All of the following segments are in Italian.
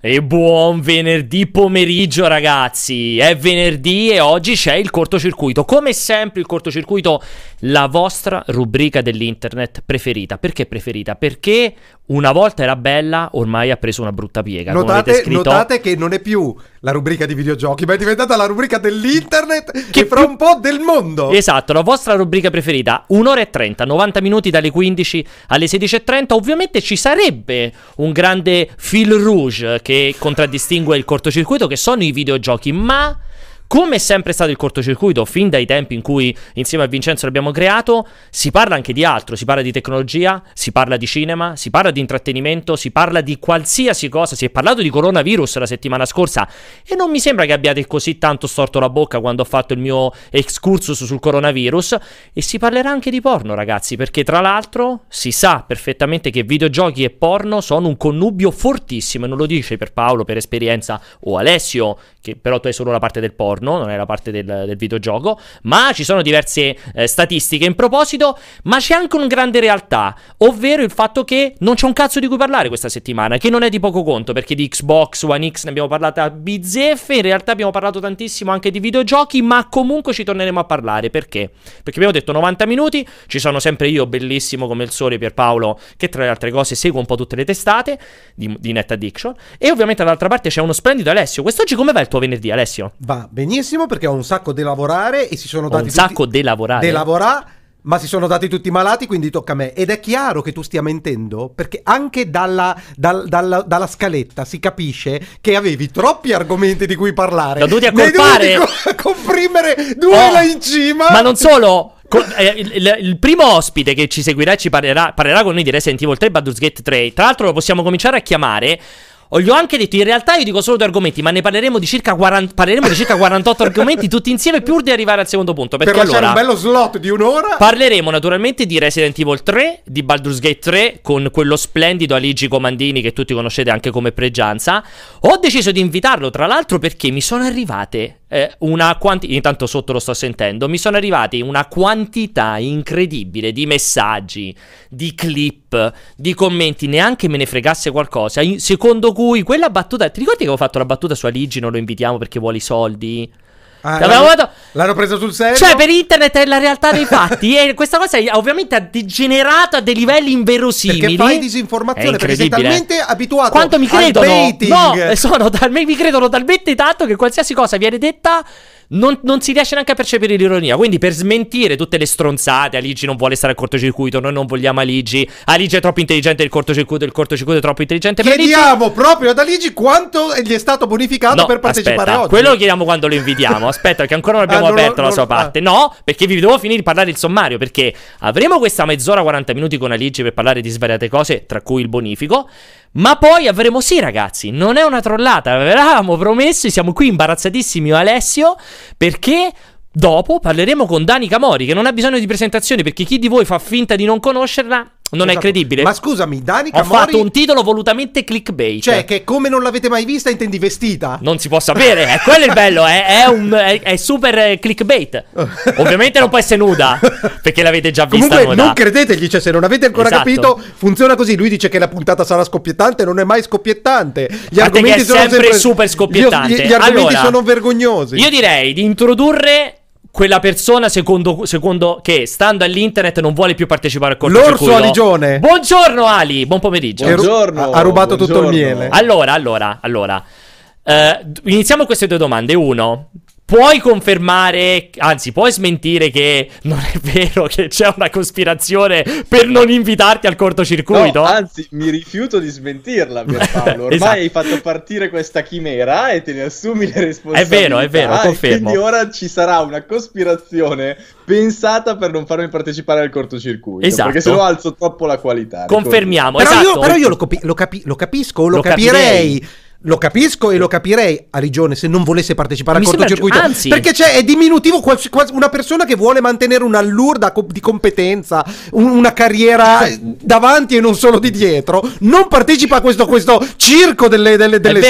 E buon venerdì pomeriggio ragazzi, è venerdì e oggi c'è il cortocircuito, come sempre il cortocircuito, la vostra rubrica dell'internet preferita, perché preferita? Perché una volta era bella, ormai ha preso una brutta piega. Notate, notate, che non è più la rubrica di videogiochi, ma è diventata la rubrica dell'internet che fra un po' del mondo. Esatto, la vostra rubrica preferita, un'ora e 30, 90 minuti dalle 15 alle 16.30. Ovviamente ci sarebbe un grande fil rouge che contraddistingue il cortocircuito, che sono i videogiochi, ma come è sempre stato il cortocircuito, fin dai tempi in cui insieme a Vincenzo l'abbiamo creato, si parla anche di altro, si parla di tecnologia, si parla di cinema, si parla di intrattenimento, si parla di qualsiasi cosa, si è parlato di coronavirus la settimana scorsa e non mi sembra che abbiate così tanto storto la bocca quando ho fatto il mio excursus sul coronavirus. E si parlerà anche di porno ragazzi, perché tra l'altro si sa perfettamente che videogiochi e porno sono un connubio fortissimo e non lo dice per Paolo per esperienza o Alessio, che però tu hai solo la parte del porno non è la parte del, del videogioco, ma ci sono diverse eh, statistiche in proposito, ma c'è anche una grande realtà, ovvero il fatto che non c'è un cazzo di cui parlare questa settimana, che non è di poco conto, perché di Xbox One X ne abbiamo parlato a bizzeffe, in realtà abbiamo parlato tantissimo anche di videogiochi, ma comunque ci torneremo a parlare, perché? Perché abbiamo detto 90 minuti, ci sono sempre io, bellissimo come il sole Pierpaolo, che tra le altre cose segue un po' tutte le testate di, di Net Addiction, e ovviamente dall'altra parte c'è uno splendido Alessio, quest'oggi come va il tuo venerdì Alessio? Va benissimo perché ho un sacco di lavorare e si sono dati... un sacco di lavorare? Di lavorare ma si sono dati tutti malati, quindi tocca a me. Ed è chiaro che tu stia mentendo, perché anche dalla, dal, dalla, dalla scaletta si capisce che avevi troppi argomenti di cui parlare. L'ho dovuti accorpare. co- comprimere due oh, là in cima. Ma non solo. Con, eh, il, il, il, primo ospite che ci seguirà e ci parlerà, parlerà con noi di Resident Evil 3 Baldur's Gate 3. Tra l'altro lo possiamo cominciare a chiamare o gli ho anche detto, in realtà io dico solo due argomenti, ma ne parleremo di circa, 40, parleremo di circa 48 argomenti tutti insieme pur di arrivare al secondo punto. Perché per allora, un bello slot di un'ora. Parleremo naturalmente di Resident Evil 3, di Baldur's Gate 3, con quello splendido Aligi Comandini che tutti conoscete anche come pregianza. Ho deciso di invitarlo, tra l'altro, perché mi sono arrivate eh, una quantità, intanto sotto lo sto sentendo, mi sono arrivati una quantità incredibile di messaggi, di clip, di commenti, neanche me ne fregasse qualcosa, secondo cui quella battuta, ti ricordi che avevo fatto la battuta su Aligi, non lo invitiamo perché vuole i soldi? Ah, l'hanno, dato... l'hanno preso sul serio? Cioè, per internet è la realtà dei fatti. e questa cosa ovviamente ha degenerato a dei livelli inverosimili. Perché fai disinformazione, perché sei talmente abituato Quanto mi credono? No, sono talmente, mi credono talmente tanto che qualsiasi cosa viene detta non, non, si riesce neanche a percepire l'ironia. Quindi, per smentire tutte le stronzate, Aligi non vuole stare al cortocircuito. Noi non vogliamo Aligi. Aligi è troppo intelligente il cortocircuito. Il cortocircuito è troppo intelligente Chiediamo Aligi. proprio ad Aligi quanto gli è stato bonificato no, per partecipare aspetta, oggi. Quello lo chiediamo quando lo invitiamo. Aspetta, che ancora non abbiamo ah, aperto non, la sua non, parte. Ah. No, perché vi devo finire di parlare il sommario. Perché avremo questa mezz'ora, 40 minuti con Aligi per parlare di svariate cose, tra cui il bonifico. Ma poi avremo sì, ragazzi, non è una trollata, avevamo promesso, siamo qui imbarazzatissimi Alessio, perché dopo parleremo con Dani Camori, che non ha bisogno di presentazioni, perché chi di voi fa finta di non conoscerla non esatto. è credibile. Ma scusami, Dani Camori... Ho fatto un titolo volutamente clickbait. Cioè, che come non l'avete mai vista intendi vestita? Non si può sapere, è quello il bello, è, è, un, è, è super clickbait. Ovviamente non può essere nuda, perché l'avete già vista Comunque, nuda. non credetegli, cioè se non avete ancora esatto. capito, funziona così. Lui dice che la puntata sarà scoppiettante, non è mai scoppiettante. Gli argomenti sono sempre, sempre super scoppiettante. Gli, gli argomenti allora, sono vergognosi. Io direi di introdurre quella persona secondo, secondo, che stando all'internet non vuole più partecipare al cortocircuito. L'orso Aligione. Buongiorno Ali, buon pomeriggio. Buongiorno. Ha, rubato buongiorno. tutto il miele. Allora, allora, allora. Uh, iniziamo queste due domande. Uno, Puoi confermare, anzi, puoi smentire che non è vero che c'è una cospirazione per non invitarti al cortocircuito? No, anzi, mi rifiuto di smentirla, Pierpaolo. Ormai esatto. hai fatto partire questa chimera e te ne assumi le responsabilità. È vero, è vero, confermo. Quindi ora ci sarà una cospirazione pensata per non farmi partecipare al cortocircuito. Esatto. Perché se no alzo troppo la qualità. Confermiamo, però esatto. Io, però io lo, capi- lo, capi- lo capisco, lo, lo capirei. capirei lo capisco e lo capirei a Rigione se non volesse partecipare Mi al cortocircuito. Anzi, perché c'è, è diminutivo quasi, quasi una persona che vuole mantenere un'allure di competenza, un, una carriera davanti e non solo di dietro. Non partecipa a questo, questo circo delle, delle, delle,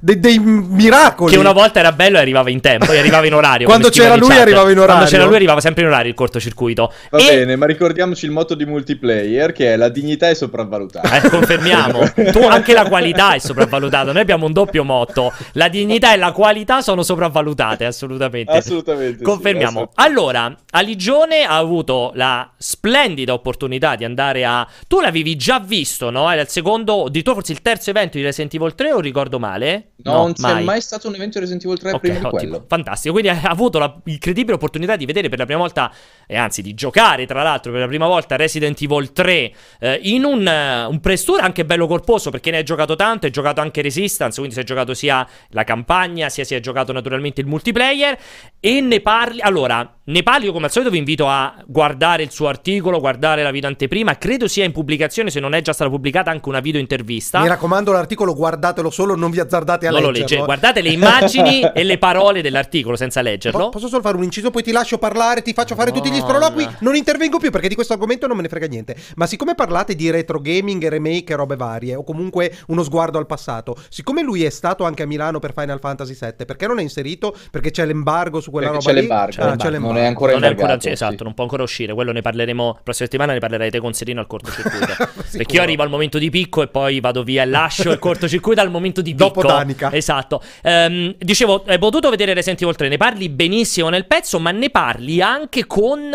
de, dei miracoli. Che una volta era bello e arrivava in tempo, e arrivava in orario. Quando c'era lui, arrivava in orario. Quando c'era lui, arrivava sempre in orario il cortocircuito. Va e... bene, ma ricordiamoci il motto di multiplayer che è la dignità è sopravvalutata. Eh, confermiamo. tu anche la qualità è sopravvalutata. Noi abbiamo abbiamo un doppio motto. La dignità e la qualità sono sopravvalutate, assolutamente. Assolutamente. Confermiamo. Sì, allora, Aligione ha avuto la splendida opportunità di andare a... Tu l'avevi già visto, no? Era il secondo, di tuo forse il terzo evento di Resident Evil 3 o ricordo male? No, non mai. c'è mai stato un evento di Resident Evil 3 okay, prima ottimo. di quello. Fantastico, quindi ha avuto la incredibile opportunità di vedere per la prima volta, e anzi di giocare tra l'altro per la prima volta Resident Evil 3 eh, in un, uh, un press tour anche bello corposo perché ne hai giocato tanto, hai giocato anche Resistance, quindi si è giocato sia la campagna, sia si è giocato naturalmente il multiplayer e ne parli... Allora, ne parli io come al solito vi invito a guardare il suo articolo, guardare la video anteprima, credo sia in pubblicazione, se non è già stata pubblicata anche una video intervista. Mi raccomando l'articolo, guardatelo solo, non vi azzardate a non leggerlo. Lo legge. Guardate le immagini e le parole dell'articolo senza leggerlo. posso solo fare un inciso, poi ti lascio parlare, ti faccio fare no, tutti gli sproloqui, non intervengo più perché di questo argomento non me ne frega niente. Ma siccome parlate di retro gaming, remake e robe varie, o comunque uno sguardo al passato, siccome lui è stato anche a Milano per Final Fantasy VII, perché non è inserito? Perché c'è l'embargo su quella perché roba c'è lì? L'embargo, ah, c'è l'embargo. Non è ancora non è ancora, sì, esatto, non può ancora uscire, quello ne parleremo, la prossima settimana ne parlerai te con Serino al cortocircuito. perché io arrivo al momento di picco e poi vado via e lascio il cortocircuito al momento di picco. Dopo Danica. Esatto. Um, dicevo, hai potuto vedere Resident Evil 3, ne parli benissimo nel pezzo, ma ne parli anche con...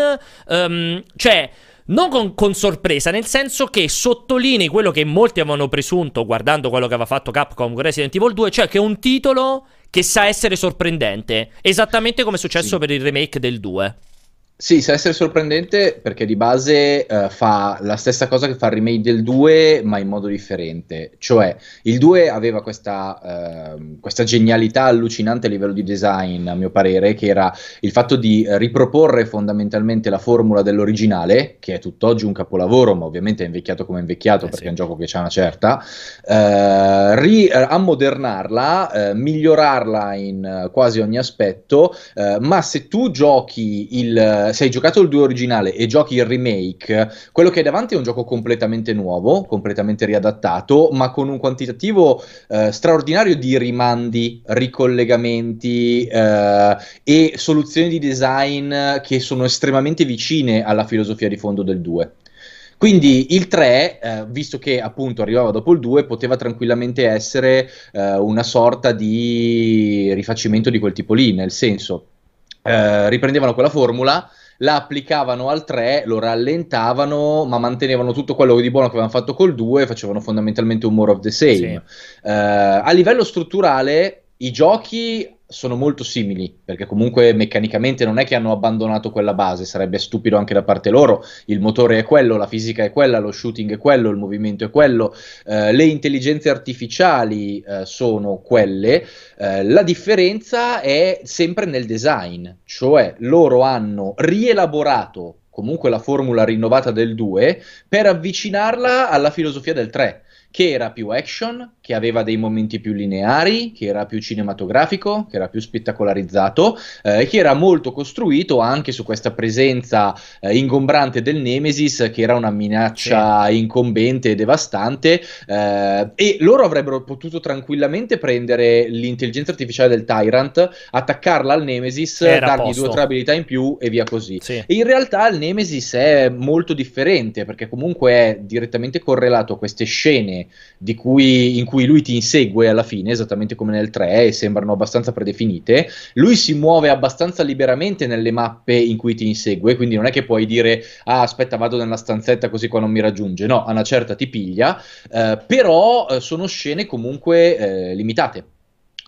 Um, cioè non con, con, sorpresa, nel senso che sottolinei quello che molti avevano presunto guardando quello che aveva fatto Capcom con Resident Evil 2, cioè che è un titolo che sa essere sorprendente, esattamente come è successo sì. per il remake del 2. Sì, sa essere sorprendente perché di base uh, fa la stessa cosa che fa il remake del 2, ma in modo differente. Cioè, il 2 aveva questa, uh, questa, genialità allucinante a livello di design, a mio parere, che era il fatto di riproporre fondamentalmente la formula dell'originale, che è tutt'oggi un capolavoro, ma ovviamente è invecchiato come è invecchiato eh, perché sì. è un gioco che ha una certa, uh, ri- ammodernarla, migliorarla in quasi ogni aspetto, ma se tu giochi il se hai giocato il 2 originale e giochi il remake, quello che hai davanti è un gioco completamente nuovo, completamente riadattato, ma con un quantitativo eh, straordinario di rimandi, ricollegamenti eh, e soluzioni di design che sono estremamente vicine alla filosofia di fondo del 2. Quindi il 3, eh, visto che appunto arrivava dopo il 2, poteva tranquillamente essere eh, una sorta di rifacimento di quel tipo lì, nel senso, eh, riprendevano quella formula, la applicavano al 3, lo rallentavano, ma mantenevano tutto quello di buono che avevano fatto col 2 e facevano fondamentalmente un more of the same. Sì. Uh, a livello strutturale, i giochi sono molto simili, perché comunque meccanicamente non è che hanno abbandonato quella base, sarebbe stupido anche da parte loro, il motore è quello, la fisica è quella, lo shooting è quello, il movimento è quello, eh, le intelligenze artificiali eh, sono quelle, eh, la differenza è sempre nel design, cioè loro hanno rielaborato comunque la formula rinnovata del 2 per avvicinarla alla filosofia del 3 che era più action, che aveva dei momenti più lineari, che era più cinematografico, che era più spettacolarizzato eh, che era molto costruito anche su questa presenza eh, ingombrante del Nemesis, che era una minaccia sì. incombente e devastante. Eh, e loro avrebbero potuto tranquillamente prendere l'intelligenza artificiale del Tyrant, attaccarla al Nemesis, era dargli due o tre abilità in più e via così. Sì. E in realtà il Nemesis è molto differente perché comunque è direttamente correlato a queste scene cui, in cui lui ti insegue alla fine, esattamente come nel 3, e sembrano abbastanza predefinite. Lui si muove abbastanza liberamente nelle mappe in cui ti insegue, quindi non è che puoi dire, ah, aspetta, vado nella stanzetta così qua non mi raggiunge. No, a una certa ti piglia, eh, però eh, sono scene comunque eh, limitate.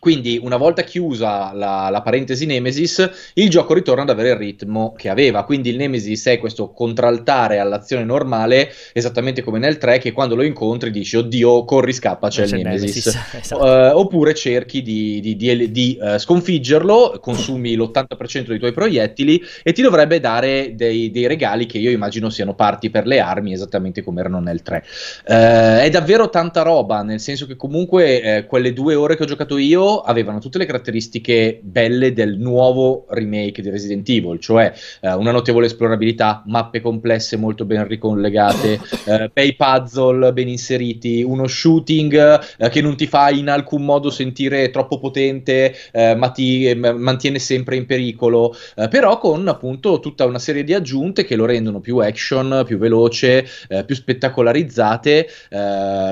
Quindi, una volta chiusa la, la, parentesi Nemesis, il gioco ritorna ad avere il ritmo che aveva. Quindi, il Nemesis è questo contraltare all'azione normale, esattamente come nel 3, che quando lo incontri dici, oddio, corri, scappa, c'è, c'è il Nemesis. Nemesis. Esatto. Uh, oppure cerchi di, di, di, di uh, sconfiggerlo, consumi l'80% dei tuoi proiettili e ti dovrebbe dare dei, dei, regali che io immagino siano parti per le armi, esattamente come erano nel 3. Uh, è davvero tanta roba, nel senso che comunque quelle due ore che ho giocato io avevano tutte le caratteristiche belle del nuovo remake di Resident Evil, cioè eh, una notevole esplorabilità, mappe complesse molto ben ricollegate, eh, bei puzzle ben inseriti, uno shooting eh, che non ti fa in alcun modo sentire troppo potente, eh, ma ti mantiene sempre in pericolo, eh, però con appunto tutta una serie di aggiunte che lo rendono più action, più veloce, eh, più spettacolarizzate,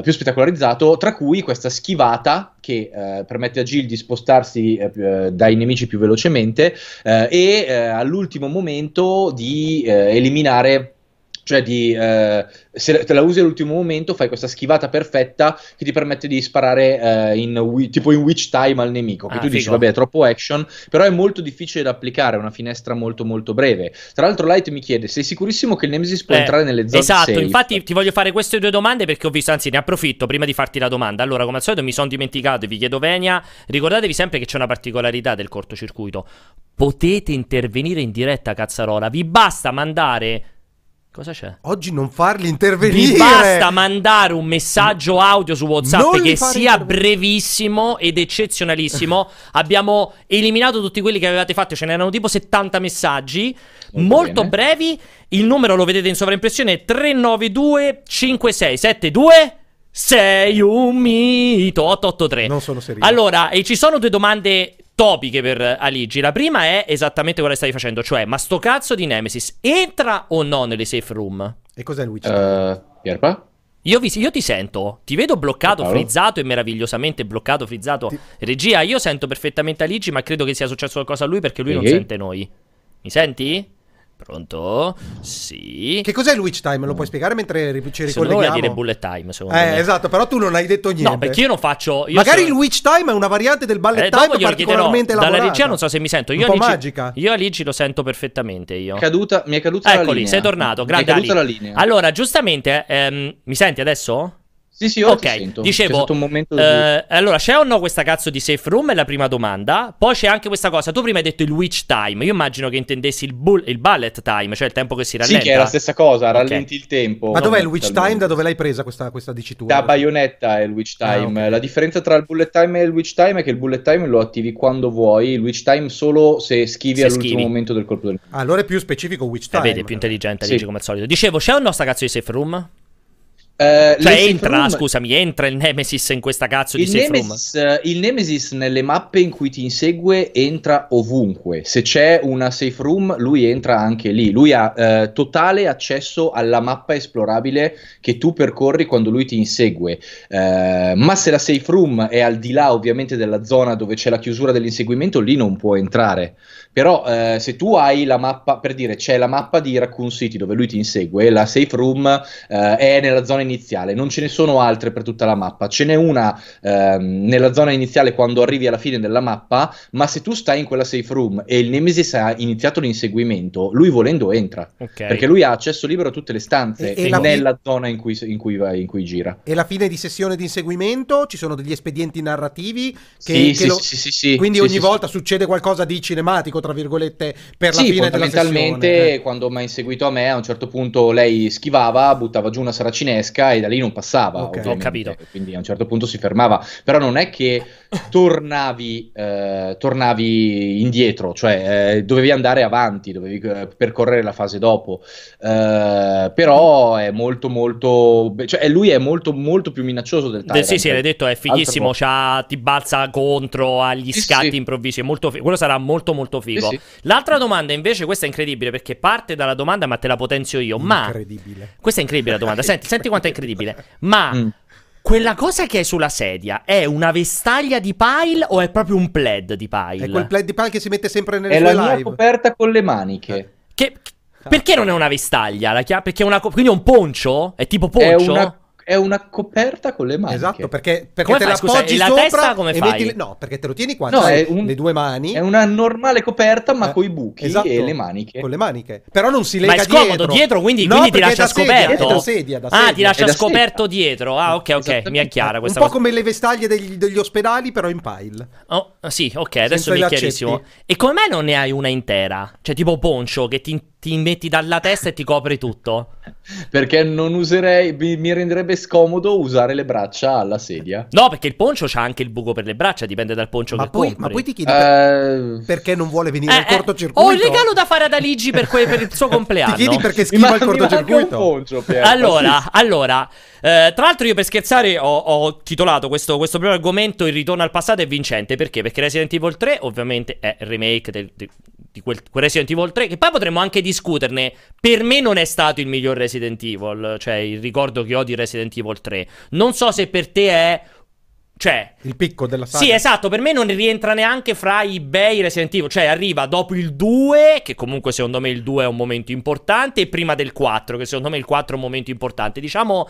più spettacolarizzato, tra cui questa schivata che eh, permette a Jill di spostarsi eh, eh dai nemici più velocemente eh, e eh, all'ultimo momento di eh, eliminare cioè di se te la usi all'ultimo momento fai questa schivata perfetta che ti permette di sparare eh, in, tipo in witch time al nemico che ah, tu figo. dici vabbè è troppo action però è molto difficile da applicare è una finestra molto molto breve tra l'altro Light mi chiede sei sicurissimo che il Nemesis può eh, entrare nelle zone esatto safe? infatti ti voglio fare queste due domande perché ho visto anzi ne approfitto prima di farti la domanda allora come al solito mi sono dimenticato vi chiedo venia ricordatevi sempre che c'è una particolarità del cortocircuito potete intervenire in diretta cazzarola vi basta mandare Cosa c'è? Oggi non farli intervenire. Vi basta mandare un messaggio audio su WhatsApp non che sia brevissimo ed eccezionalissimo. Abbiamo eliminato tutti quelli che avevate fatto, ce n'erano tipo 70 messaggi, molto, molto brevi. Il numero lo vedete in sovraimpressione 392 5672 sei un mito 883. Non sono serio. Allora, e ci sono due domande topiche per Aligi. La prima è esattamente quello che stavi facendo, cioè, ma sto cazzo di Nemesis entra o no nelle safe room? E cos'è Luigi? Uh, Pierpa? Io, vi, io, ti sento, ti vedo bloccato, Paolo? frizzato e meravigliosamente bloccato, frizzato. Ti... Regia, io sento perfettamente Aligi, ma credo che sia successo qualcosa a lui perché lui e? non sente noi. Mi senti? Pronto? Sì. Che cos'è il witch time? Lo puoi spiegare mentre ci ricolleghiamo? Secondo me dire bullet time, secondo eh, me. esatto, però tu non hai detto niente. No, perché io non faccio... Io Magari sono... il witch time è una variante del bullet eh, time particolarmente lavorata. Dalla regia non so se mi sento. Io Un po' magica. Io a Ligi lo sento perfettamente, io. Caduta, mi è caduta Eccoli, la linea. sei tornato, grazie. Mi è caduta la linea. Allora, giustamente, ehm, mi senti adesso? Sì, sì, io ok. Sento. Dicevo, c'è eh, allora c'è o no questa cazzo di safe room? È la prima domanda. Poi c'è anche questa cosa. Tu prima hai detto il witch time. Io immagino che intendessi il, bull, il bullet time, cioè il tempo che si rallenta. Sì, che è la stessa cosa, rallenti okay. il tempo. Ma dov'è il witch time? Da dove l'hai presa questa, questa dicitura? Da Bayonetta è il witch ah, time. Ah, okay. La differenza tra il bullet time e il witch time è che il bullet time lo attivi quando vuoi, il witch time solo se schivi se all'ultimo schivi. momento del colpo del. Allora è più specifico witch time. Eh, vedi, è più intelligente, sì. come al solito. Dicevo, c'è o no sta cazzo di safe room? Uh, cioè entra, room... scusami, entra il Nemesis in questa cazzo di il safe Nemesis, room? Uh, il Nemesis nelle mappe in cui ti insegue entra ovunque. Se c'è una safe room, lui entra anche lì. Lui ha uh, totale accesso alla mappa esplorabile che tu percorri quando lui ti insegue. ma se la safe room è al di là, ovviamente, della zona dove c'è la chiusura dell'inseguimento, lì non può entrare. Però eh, se tu hai la mappa, per dire, c'è la mappa di Raccoon City dove lui ti insegue, la safe room eh, è nella zona iniziale, non ce ne sono altre per tutta la mappa, ce n'è una eh, nella zona iniziale quando arrivi alla fine della mappa, ma se tu stai in quella safe room e il Nemesis ha iniziato l'inseguimento, lui volendo entra, okay. perché lui ha accesso libero a tutte le stanze e, e nella fi- zona in cui, in, cui va, in cui, gira. E la fine di sessione di inseguimento? Ci sono degli espedienti narrativi che, sì, che sì, lo... sì, sì, sì, quindi ogni volta succede qualcosa di cinematico tra virgolette, per la sì, fine della sessione. Fondamentalmente, eh. quando mi ha inseguito a me, a un certo punto lei schivava, buttava giù una saracinesca e da lì non passava. Okay. Ho capito. Quindi a un certo punto si fermava. Però non è che tornavi, eh, tornavi indietro, cioè eh, dovevi andare avanti, dovevi eh, percorrere la fase dopo. Eh, però è molto, molto. Cioè, lui è molto, molto più minaccioso del Tyrant. Sì, sì, l'hai detto, è fighissimo. ti balza contro agli sì, scatti sì. improvvisi. È molto fi- quello sarà molto, molto figo. Sì, L'altra domanda, invece, questa è incredibile perché parte dalla domanda, ma te la potenzio io. Ma. Incredibile. Questa è incredibile la domanda. Senti, senti quanto è incredibile. Ma. Mm. Quella cosa che è sulla sedia è una vestaglia di pile o è proprio un plaid di pile? È quel plaid di pile che si mette sempre nelle è sue live. È la coperta con le maniche. Che, perché non è una vestaglia? La chia- perché è una, quindi è un poncio? È tipo poncio? È una è una coperta con le mani. Esatto, perché, perché te fai, la scusa, appoggi la sopra testa come fai? Metti le... No, perché te lo tieni qua, no, cioè, un... le due mani. È una normale coperta ma eh, con i buchi esatto, e le maniche. Con le maniche. Però non si lega dietro. Ma è scomodo dietro, dietro quindi, no, quindi ti lascia sedia, scoperto. Da sedia, da sedia. Ah, ti lascia scoperto sedia. dietro. Ah, ok, ok, mi è chiara questa Un po' come le vestaglie degli, degli ospedali però in pile. Oh, sì, ok, adesso mi è chiarissimo. E come mai non ne hai una intera? Cioè tipo poncio che ti ti ti metti dalla testa e ti copri tutto? Perché non userei, mi, mi, renderebbe scomodo usare le braccia alla sedia. No, perché il poncio c'ha anche il buco per le braccia, dipende dal poncio ma che poi, compri. Ma poi ti chiedi uh... perché non vuole venire eh, il cortocircuito? Ho un regalo da fare ad Aligi per, que- per il suo compleanno. ti chiedi perché schiva il cortocircuito? Poncio, allora, allora eh, tra l'altro io per scherzare ho, ho titolato questo, questo, primo argomento Il ritorno al passato è vincente. Perché? Perché Resident Evil 3 ovviamente è il remake del, di, di quel, quel, Resident Evil 3 che poi potremmo anche discuterne. Per me non è stato il miglior Resident Evil, cioè il ricordo che ho di Resident Evil 3. Non so se per te è cioè, il picco della saga. Sì, esatto, per me non rientra neanche fra i bei Resident Evil, cioè arriva dopo il 2, che comunque secondo me il 2 è un momento importante, e prima del 4, che secondo me il 4 è un momento importante. Diciamo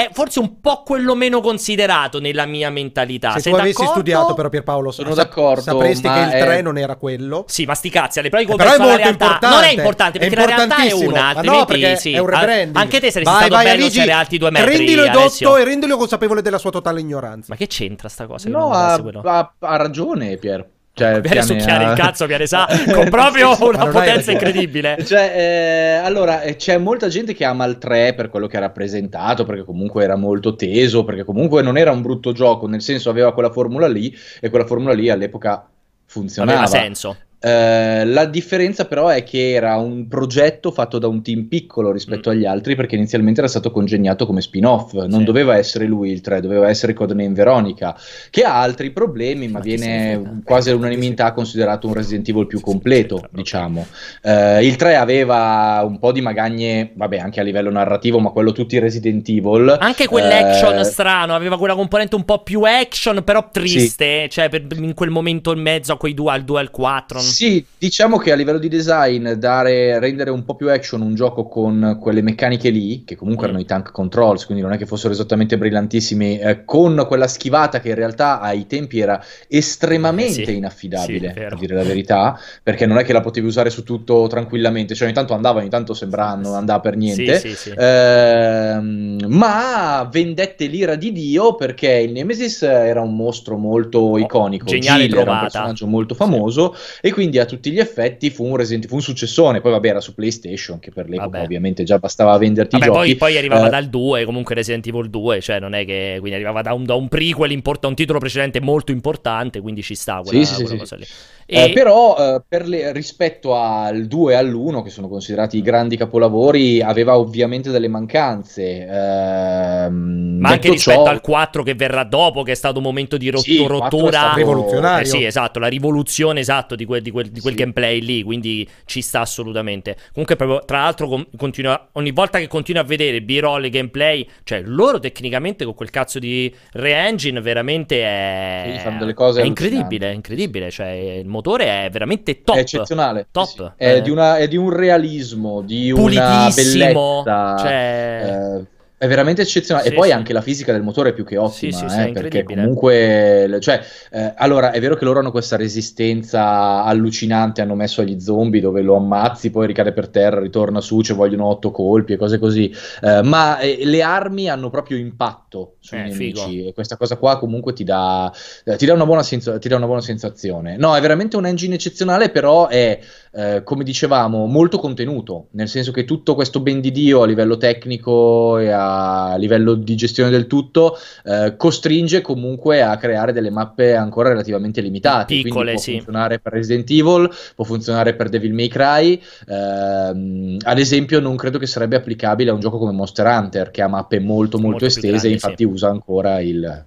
è forse un po' quello meno considerato nella mia mentalità. Se Sei tu avessi d'accordo? studiato, però, Pierpaolo, sono d'accordo. Sapresti che il è... 3 non era quello. Sì, ma sti cazzi, alle prove eh, però è molto importante. Non è importante perché è la realtà è una. Altrimenti, no, sì. è un rebranding. Anche te saresti vai, stato vai, bello Aligi, se alti due metri. Rendilo edotto e rendilo consapevole della sua totale ignoranza. Ma che c'entra sta cosa? No, ha, ha, ha ragione, Pier. Cioè, Viene succhiare il cazzo, Piane sa, con proprio una potenza incredibile. Cioè, eh, allora, eh, c'è molta gente che ama il 3 per quello che ha rappresentato, perché comunque era molto teso, perché comunque non era un brutto gioco, nel senso aveva quella formula lì, e quella formula lì all'epoca funzionava. Aveva senso. Uh, la differenza però è che era un progetto fatto da un team piccolo rispetto mm. agli altri perché inizialmente era stato congegnato come spin-off, non sì. doveva essere lui il 3, doveva essere Codename Veronica, che ha altri problemi ma, ma viene quasi all'unanimità considerato un Resident Evil più completo, diciamo. Uh, il 3 aveva un po' di magagne, vabbè anche a livello narrativo, ma quello tutti Resident Evil. Anche quell'action uh, strano, aveva quella componente un po' più action però triste, sì. cioè per, in quel momento in mezzo a quei due al 2 al 4. Sì, diciamo che a livello di design dare, rendere un po' più action un gioco con quelle meccaniche lì, che comunque mm. erano i tank controls, quindi non è che fossero esattamente brillantissimi, eh, con quella schivata che in realtà ai tempi era estremamente eh sì, inaffidabile, sì, a dire la verità, perché non è che la potevi usare su tutto tranquillamente, cioè ogni tanto andava, ogni tanto sembrava non andava per niente, sì, eh, ma vendette l'ira di Dio perché il Nemesis era un mostro molto iconico, geniale Jill era un personaggio molto famoso e quindi a tutti gli effetti fu un, Resident, fu un successone. Poi, vabbè, era su PlayStation, che per l'epoca vabbè. ovviamente già bastava venderti vabbè, i giochi. Poi, poi arrivava eh, dal 2, comunque Resident Evil 2, cioè non è che quindi arrivava da un, da un prequel, import- un titolo precedente molto importante, quindi ci sta quella, sì, sì, quella sì, cosa lì. E... Eh, però eh, per le, rispetto al 2 e all'1, che sono considerati i grandi capolavori, aveva ovviamente delle mancanze. Ehm, Ma anche rispetto ciò... al 4 che verrà dopo, che è stato un momento di rot- sì, rottura rivoluzionario. Eh, sì, esatto, la rivoluzione esatto di quel, di quel, di quel sì. gameplay lì, quindi ci sta assolutamente. Comunque, proprio, tra l'altro, com- continua, ogni volta che continui a vedere B-roll e gameplay, cioè loro tecnicamente con quel cazzo di re-engine veramente è, sì, fanno delle cose è incredibile, è incredibile, cioè il motore è veramente top. È eccezionale. Top. Sì, sì. È, eh. di una, è, di un realismo, di una bellezza. Cioè... Eh, è veramente eccezionale. Sì, e poi sì. anche la fisica del motore è più che ottima. Sì, eh, perché comunque. Cioè, eh, allora, è vero che loro hanno questa resistenza allucinante. Hanno messo agli zombie dove lo ammazzi, poi ricade per terra, ritorna su, ci vogliono otto colpi e cose così. Eh, ma eh, le armi hanno proprio impatto sui Eh, nemici. figo. E questa cosa qua comunque ti dà, eh, ti dà, una, buona senza- ti dà una buona sensazione. No, è veramente un engine eccezionale, però è. Eh, come dicevamo, molto contenuto, nel senso che tutto questo ben di Dio a livello tecnico e a livello di gestione del tutto eh, costringe comunque a creare delle mappe ancora relativamente limitate. Piccole, può sì. funzionare per Resident Evil, può funzionare per Devil May Cry. ehm, ad esempio, non credo che sarebbe applicabile a un gioco come Monster Hunter, che ha mappe molto, molto, Molto estese, grandi, infatti usa ancora il,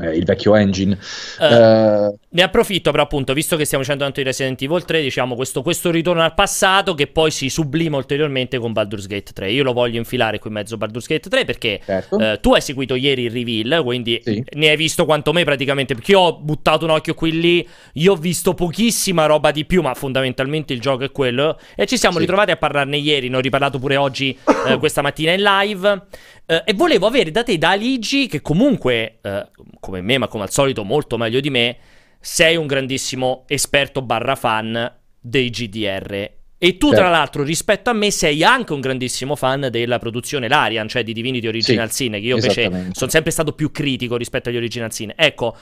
eh, il vecchio engine. Eh, Eh, Ne approfitto però appunto, visto che stiamo dicendo tanto di Resident Evil 3, diciamo questo, questo ritorno al passato che poi si sublima ulteriormente con Baldur's Gate 3. Io lo voglio infilare qui in mezzo a Baldur's Gate 3 perché certo. eh, tu hai seguito ieri il reveal, quindi Sì. ne hai visto quanto me praticamente, perché io ho buttato un occhio qui lì, io ho visto pochissima roba di più, ma fondamentalmente il gioco è quello, e ci siamo Sì. ritrovati a parlarne ieri, ne ho riparlato pure oggi, questa mattina in live, eh, e volevo avere da te, da Aligi, che comunque, eh, come me, ma come al solito molto meglio di me, sei un grandissimo esperto barra fan dei GDR. E tu, tra Certo. l'altro, rispetto a me, sei anche un grandissimo fan della produzione Larian, cioè di Divinity Original Sì, Sin, che io invece sono sempre stato più critico rispetto agli Original Sin. Ecco,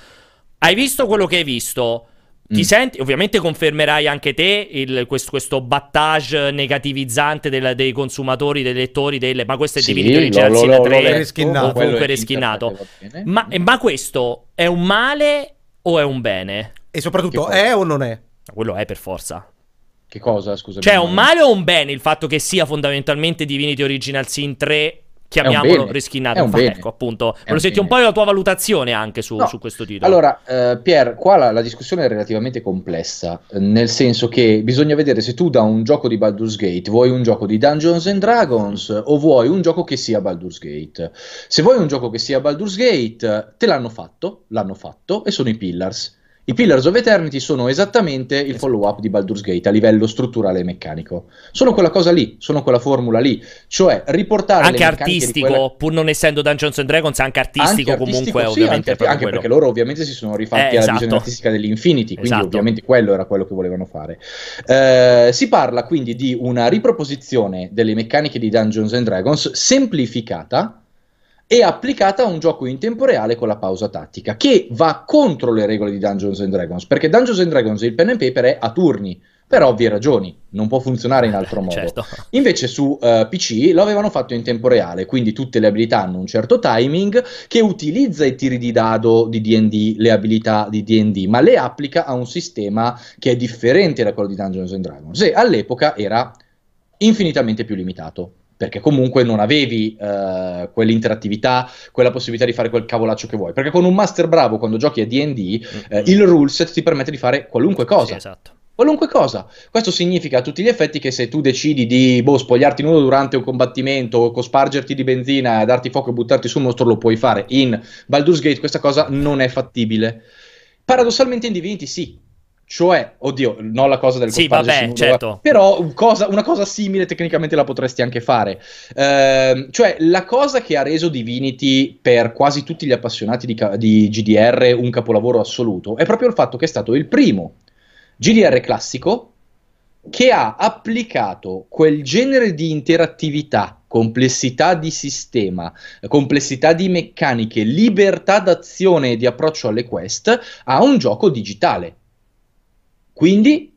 hai visto quello che hai visto? Ti mm. senti, ovviamente confermerai anche te il, questo, questo, battage negativizzante del, dei consumatori, dei lettori, delle, ma questo è sì, Divinity Original Sin 3 o comunque reschinato. Ma, ma questo è un male o è un bene? E soprattutto è o non è? Quello è per forza. Che cosa, scusa? Cioè, è un male o un bene il fatto che sia fondamentalmente Divinity Original Sin 3 chiamiamolo reschinato. Ecco, appunto, volevo sentire un po' la tua valutazione anche su, no. su questo titolo. Allora, eh, Pier, qua la, la, discussione è relativamente complessa, eh, nel senso che bisogna vedere se tu da un gioco di Baldur's Gate vuoi un gioco di Dungeons and Dragons o vuoi un gioco che sia Baldur's Gate. Se vuoi un gioco che sia Baldur's Gate, te l'hanno fatto, l'hanno fatto e sono i Pillars. I Pillars of Eternity sono esattamente il follow-up di Baldur's Gate a livello strutturale e meccanico. Sono quella cosa lì, sono quella formula lì, cioè riportare anche artistico, quelle... pur non essendo Dungeons and Dragons, anche artistico, anche artistico comunque, sì, ovviamente. Anche, anche perché loro ovviamente si sono rifatti eh, alla esatto. visione artistica dell'Infinity, quindi esatto. ovviamente quello era quello che volevano fare. Eh, si parla quindi di una riproposizione delle meccaniche di Dungeons and Dragons semplificata e applicata a un gioco in tempo reale con la pausa tattica, che va contro le regole di Dungeons and Dragons, perché Dungeons and Dragons il pen and paper è a turni, per ovvie ragioni, non può funzionare in altro modo. Certo. Invece su uh, eh, PC lo avevano fatto in tempo reale, quindi tutte le abilità hanno un certo timing che utilizza i tiri di dado di D&D, le abilità di D&D, ma le applica a un sistema che è differente da quello di Dungeons and Dragons e all'epoca era infinitamente più limitato perché comunque non avevi uh, quell'interattività, quella possibilità di fare quel cavolaccio che vuoi. Perché con un master bravo, quando giochi a DD, mm-hmm. uh, il rule set ti permette di fare qualunque cosa. Sì, esatto. Qualunque cosa. Questo significa a tutti gli effetti che se tu decidi di boh, spogliarti nudo durante un combattimento, o cospargerti di benzina, darti fuoco e buttarti su un mostro, lo puoi fare. In Baldur's Gate questa cosa non è fattibile. Paradossalmente in Divinity sì, cioè, oddio, non la cosa del sì, vabbè, nudo, certo. però cosa, una cosa simile tecnicamente la potresti anche fare. Uh, cioè, la cosa che ha reso Divinity per quasi tutti gli appassionati di, di GDR un capolavoro assoluto è proprio il fatto che è stato il primo GDR classico che ha applicato quel genere di interattività, complessità di sistema, complessità di meccaniche, libertà d'azione e di approccio alle quest a un gioco digitale quindi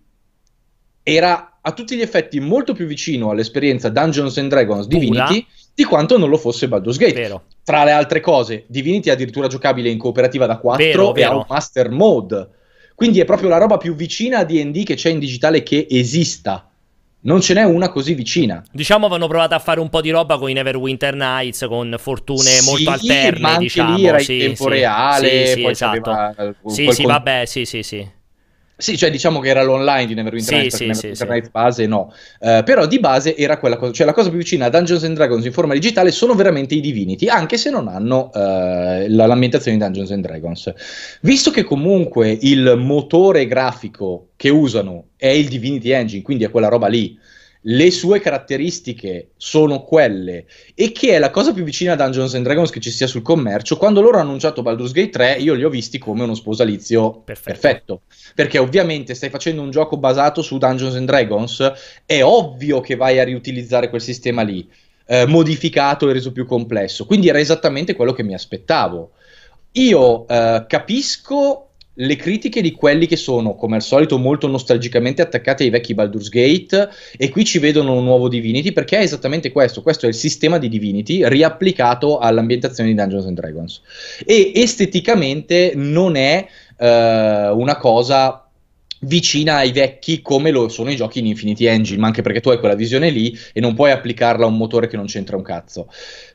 era a tutti gli effetti molto più vicino all'esperienza Dungeons and Dragons Divinity Pura. di quanto non lo fosse Baldur's Gate. Vero. Tra le altre cose, Divinity è addirittura giocabile in cooperativa da 4 vero, e vero. ha un master mode. Quindi è proprio la roba più vicina a D&D che c'è in digitale che esista. Non ce n'è una così vicina. Diciamo avevano provato a fare un po' di roba con i Neverwinter Nights, con fortune sì, molto alterne, ma anche diciamo. lì era sì, in tempo sì, reale, sì, esatto. Sì, sì, con... vabbè, sì, sì, sì. Sì, cioè diciamo che era l'online di Neverwinter sì, Nights, sì, Neverwinter sì, base no, uh, però di base era quella cosa, cioè la cosa più vicina a Dungeons and Dragons in forma digitale sono veramente i Divinity, anche se non hanno uh, l'ambientazione di Dungeons and Dragons. Visto che comunque il motore grafico che usano è il Divinity Engine, quindi è quella roba lì, le sue caratteristiche sono quelle e che è la cosa più vicina a Dungeons and Dragons che ci sia sul commercio, quando loro hanno annunciato Baldur's Gate 3 io li ho visti come uno sposalizio perfetto. perfetto. Perché ovviamente stai facendo un gioco basato su Dungeons and Dragons, è ovvio che vai a riutilizzare quel sistema lì, eh, modificato e reso più complesso. Quindi era esattamente quello che mi aspettavo. Io eh, capisco le critiche di quelli che sono, come al solito, molto nostalgicamente attaccati ai vecchi Baldur's Gate e qui ci vedono un nuovo Divinity perché è esattamente questo, questo è il sistema di Divinity riapplicato all'ambientazione di Dungeons and Dragons. E esteticamente non è uh, una cosa vicina ai vecchi come lo sono i giochi in Infinity Engine, ma anche perché tu hai quella visione lì e non puoi applicarla a un motore che non c'entra un cazzo.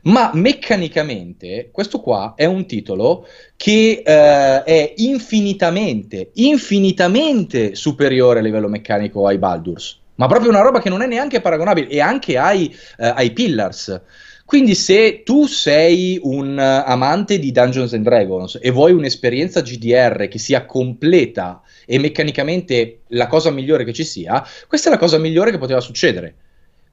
Ma meccanicamente questo qua è un titolo che eh, è infinitamente, infinitamente superiore a livello meccanico ai Baldurs. Ma proprio una roba che non è neanche paragonabile e anche ai, eh, ai Pillars. Quindi se tu sei un amante di Dungeons and Dragons e vuoi un'esperienza GDR che sia completa e meccanicamente la cosa migliore che ci sia, questa è la cosa migliore che poteva succedere.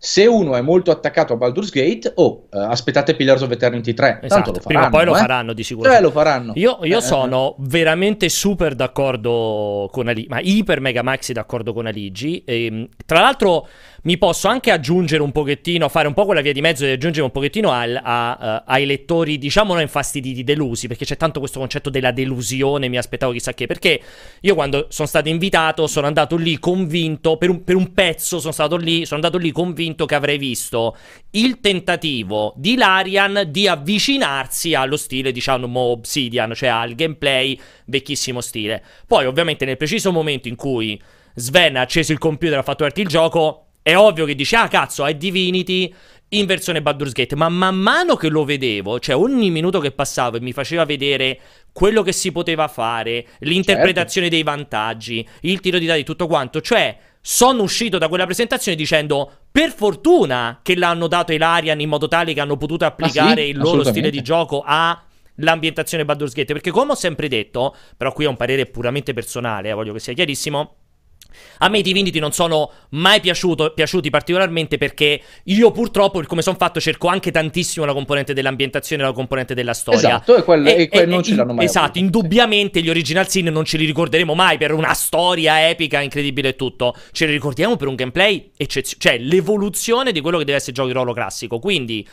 se uno è molto attaccato a Baldur's Gate, oh, uh, aspettate Pillars of Eternity 3. Esatto, Tanto lo faranno, prima o poi lo eh? faranno di sicuro. Cioè, lo faranno. Io, io eh, sono eh. veramente super d'accordo con Aligi, ma iper mega maxi d'accordo con Aligi. E, ehm, tra l'altro mi posso anche aggiungere un pochettino, fare un po' quella via di mezzo e aggiungere un pochettino al, a, uh, ai lettori, diciamo, non infastiditi, delusi, perché c'è tanto questo concetto della delusione, mi aspettavo chissà che, perché io quando sono stato invitato sono andato lì convinto, per un, per un pezzo sono stato lì, sono andato lì convinto che avrei visto il tentativo di Larian di avvicinarsi allo stile, diciamo, Obsidian, cioè al gameplay vecchissimo stile. Poi, ovviamente, nel preciso momento in cui Sven ha acceso il computer ha fatto partire il gioco, è ovvio che dice, ah cazzo, è Divinity in versione Baldur's Gate, ma man mano che lo vedevo, cioè ogni minuto che passavo e mi faceva vedere quello che si poteva fare, l'interpretazione certo. dei vantaggi, il tiro di dati, tutto quanto, cioè sono uscito da quella presentazione dicendo per fortuna che l'hanno dato ai Larian in modo tale che hanno potuto applicare ah, sì? il loro stile di gioco all'ambientazione Baldur's Gate perché come ho sempre detto però qui è un parere puramente personale eh, voglio che sia chiarissimo a me i Divinity non sono mai piaciuto, piaciuti particolarmente perché io purtroppo, per come sono fatto, cerco anche tantissimo la componente dell'ambientazione e la componente della storia. Esatto, e, quello, e, e, e non ce l'hanno mai Esatto, avuto. indubbiamente gli original sin non ce li ricorderemo mai per una storia epica, incredibile e tutto. Ce li ricordiamo per un gameplay eccezionale, cioè l'evoluzione di quello che deve essere il gioco di ruolo classico. Quindi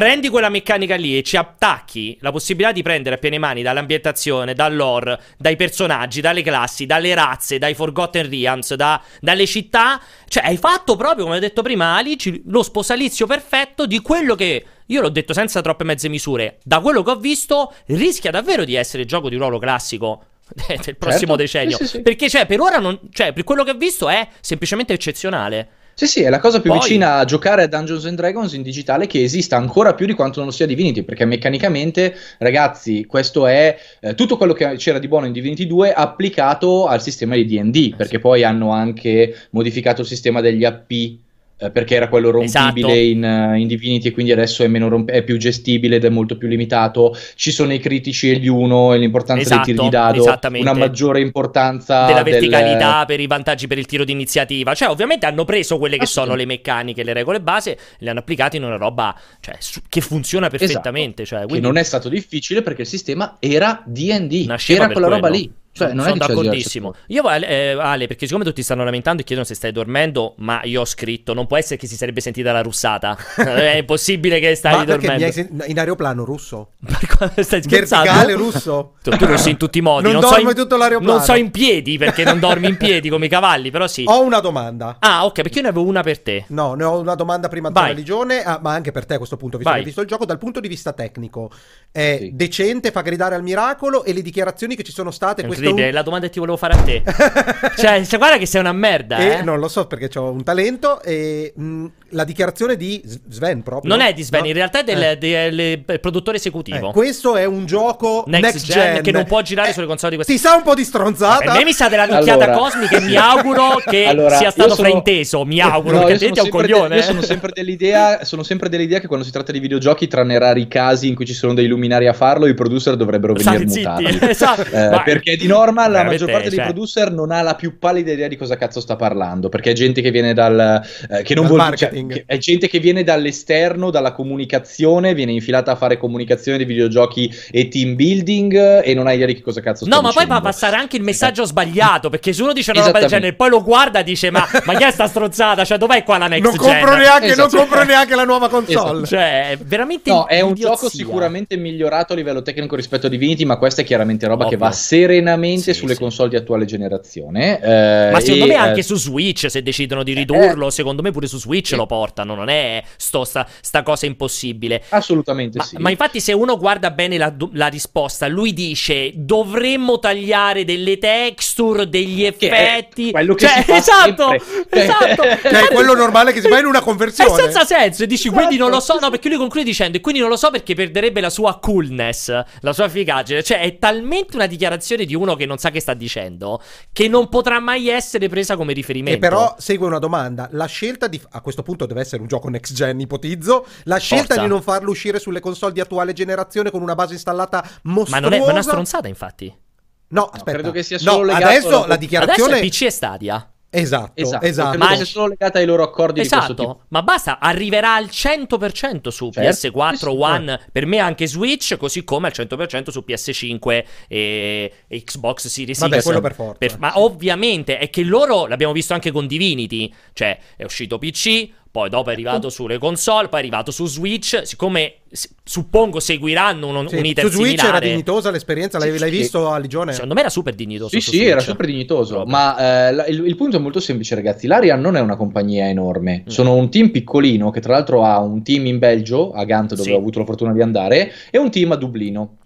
Prendi quella meccanica lì e ci attacchi la possibilità di prendere a piene mani dall'ambientazione, dall'ore, dai personaggi, dalle classi, dalle razze, dai Forgotten Realms, da, dalle città. Cioè, hai fatto proprio, come ho detto prima, Alice, lo sposalizio perfetto di quello che. Io l'ho detto senza troppe mezze misure. Da quello che ho visto, rischia davvero di essere gioco di ruolo classico del prossimo certo. decennio. Sì, sì, sì. Perché, cioè, per ora non. Cioè, per quello che ho visto è semplicemente eccezionale. Sì, sì, è la cosa più Poi... vicina a giocare a Dungeons and Dragons in digitale che esista ancora più di quanto non lo sia Divinity, perché meccanicamente, ragazzi, questo è eh, tutto quello che c'era di buono in Divinity 2 applicato al sistema di D&D, perché poi hanno anche modificato il sistema degli AP eh, perché era quello rompibile esatto. in, uh, in, Divinity e quindi adesso è, romp- è, più gestibile ed è molto più limitato. Ci sono i critici e gli uno e l'importanza esatto, dei tiri di dado, una maggiore importanza della verticalità del... per i vantaggi per il tiro di iniziativa. Cioè, ovviamente hanno preso quelle che sono le meccaniche, le regole base, le hanno applicate in una roba cioè, su- che funziona esatto. perfettamente. Esatto. Cioè, quindi... Che non è stato difficile perché il sistema era DD, Nasceva era quella quello. roba lì. Cioè, non sono d'accordissimo. Io, eh, Ale, perché siccome tutti stanno lamentando e chiedono se stai dormendo, ma io ho scritto, non può essere che si sarebbe sentita la russata. è impossibile che stai ma dormendo. Sen- in aeroplano russo? stai scherzando? Verticale russo? Tu, tu russi in tutti i modi. Non, non dormo so in, tutto l'aeroplano. Non so in piedi, perché non dormi in piedi come i cavalli, però sì. Ho una domanda. Ah, ok, perché io ne avevo una per te. No, ne ho una domanda prima della religione, ah, ma anche per te a questo punto, visto Vai. che hai visto il gioco. Dal punto di vista tecnico, è sì. decente, fa gridare al miracolo e le dichiarazioni che ci sono state... Incredibile, un... la domanda è ti volevo fare a te. cioè, cioè, guarda che sei una merda. E eh? non lo so perché ho un talento. E mh, la dichiarazione di Sven proprio. Non è di Sven, no? in realtà è del, eh. del, del produttore esecutivo. Eh, questo è un gioco next, next gen, gen, che non può girare eh, sulle console di questa. Ti sa un po' di stronzata. A me mi sa della nicchiata allora... cosmica e mi auguro che allora, sia stato sono... frainteso. Mi auguro no, perché è un coglione. De- io sono sempre, dell'idea, sono sempre dell'idea che quando si tratta di videogiochi, tranne rari casi in cui ci sono dei luminari a farlo, i producer dovrebbero venire mutati. esatto. Eh, perché di norma la maggior parte dei cioè. producer non ha la più pallida idea di cosa cazzo sta parlando. Perché è gente che viene dal. Eh, che non vuole. Cioè, è gente che viene dall'esterno, dalla comunicazione, viene infilata a fare comunicazione di videogiochi e team building e non hai idea di che cosa cazzo sta No, ma poi fa passare anche il messaggio sbagliato, perché se uno dice una roba del genere, poi lo guarda e dice "Ma, ma chi è sta strozzata? Cioè, dov'è qua la next non gen?" Compro neanche, non compro neanche la nuova console. Esatto. Cioè, veramente No, è un gioco sicuramente migliorato a livello tecnico rispetto a Divinity, ma questa è chiaramente roba Ovvio. che va serenamente sì, sulle sì. console di attuale generazione. Eh, ma secondo e, me anche eh, su Switch, se decidono di ridurlo, eh, secondo me pure su Switch lo portano, non è sto sta, sta cosa impossibile. Assolutamente ma, sì. Ma infatti, se uno guarda bene la, la, risposta, lui dice: dovremmo tagliare delle texture, degli effetti. Quello che cioè, si esatto, esatto. cioè, è quello normale che si fa in una conversione. È senza senso. E dici, esatto. quindi non lo so. No, perché lui conclude dicendo: E quindi non lo so perché perderebbe la sua coolness, la sua efficacia. Cioè, è talmente una dichiarazione di uno che non sa che sta dicendo che non potrà mai essere presa come riferimento. E però segue una domanda: la scelta di. A questo punto deve essere un gioco next gen, ipotizzo. La scelta Forza. di non farlo uscire sulle console di attuale generazione con una base installata mostruosa. Ma non è, una stronzata, infatti. No, aspetta. credo che sia solo no, adesso la dichiarazione adesso è PC e Stadia. Esatto, esatto. esatto. Ma è solo legata ai loro accordi esatto, ma basta, arriverà al 100% su certo. PS4, sì, One, sì. per me anche Switch, così come al 100% su PS5 e, Xbox Series Vabbè, X. quello per forza. Per, ma ovviamente è che loro, l'abbiamo visto anche con Divinity, cioè è uscito PC, poi dopo è arrivato sulle console, poi è arrivato su Switch. Siccome suppongo seguiranno un, sì, un iter su Switch similare. era dignitosa l'esperienza, l'hai, l'hai visto a Ligione? Secondo me era super dignitoso. Sì, sì, Switch. era super dignitoso. Proprio. Ma eh, il, il, punto è molto semplice, ragazzi. L'Arian non è una compagnia enorme. Mm. Sono un team piccolino che, tra l'altro, ha un team in Belgio, a Gant, dove sì. ho avuto la fortuna di andare, e un team a Dublino.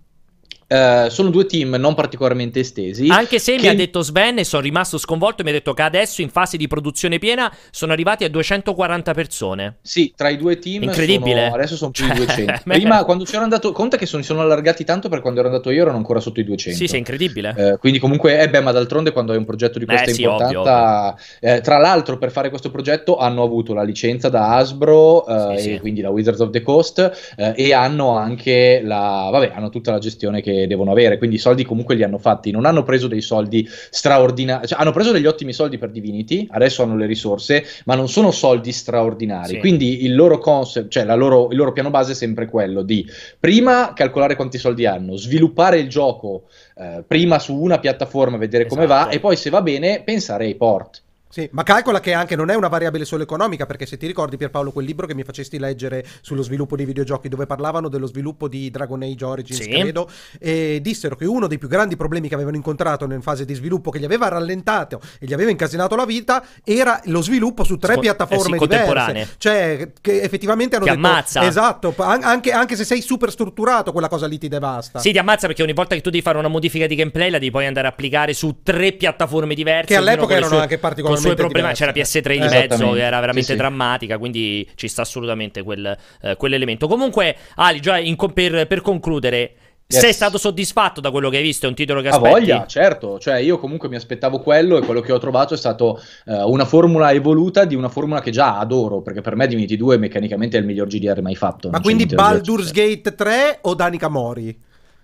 Uh, sono due team non particolarmente estesi. Anche se che... mi ha detto Sven e sono rimasto sconvolto mi ha detto che adesso in fase di produzione piena sono arrivati a 240 persone. Sì, tra i due team Incredibile. Sono, adesso sono più di 200. Cioè, Prima quando c'ero andato, conta che sono, sono allargati tanto per quando ero andato io erano ancora sotto i 200. Sì, sì, incredibile. Uh, quindi comunque, eh beh, ma d'altronde quando hai un progetto di questa eh, importanza... Sì, eh, tra l'altro per fare questo progetto hanno avuto la licenza da Hasbro, sì, sì. quindi la Wizards of the Coast, e hanno anche la... vabbè, hanno tutta la gestione che devono avere, quindi i soldi comunque li hanno fatti, non hanno preso dei soldi straordinari, cioè hanno preso degli ottimi soldi per Divinity, adesso hanno le risorse, ma non sono soldi straordinari, sì. quindi il loro concept, cioè loro, il loro piano base è sempre quello di prima calcolare quanti soldi hanno, sviluppare il gioco eh, prima su una piattaforma, vedere esatto. come va esatto. e poi se va bene pensare ai port. Sì, ma calcola che anche non è una variabile solo economica, perché se ti ricordi Pierpaolo quel libro che mi facesti leggere sullo sviluppo dei videogiochi, dove parlavano dello sviluppo di Dragon Age Origins, sì. credo, e dissero che uno dei più grandi problemi che avevano incontrato in fase di sviluppo, che gli aveva rallentato e gli aveva incasinato la vita, era lo sviluppo su tre Sco- piattaforme eh sì, diverse. Cioè, che effettivamente hanno ti detto... ammazza. Esatto, anche, anche, se sei super strutturato, quella cosa lì ti devasta. Sì, ti ammazza perché ogni volta che tu devi fare una modifica di gameplay la devi poi andare a applicare su tre piattaforme diverse. Che all'epoca erano sue, anche particolarmente i problemi. C'era PS3 di mezzo che era veramente sì, sì. drammatica, quindi ci sta assolutamente quel, eh, quell'elemento. Comunque, Ali, già in, per, per concludere, Yes. Sei stato soddisfatto da quello che hai visto? È un titolo che aspetti? A voglia, certo. Cioè, io comunque mi aspettavo quello e quello che ho trovato è stato uh, una formula evoluta di una formula che già adoro, perché per me Divinity 2 meccanicamente è il miglior GDR mai fatto. Ma quindi Baldur's Gate 3 o Danica Mori?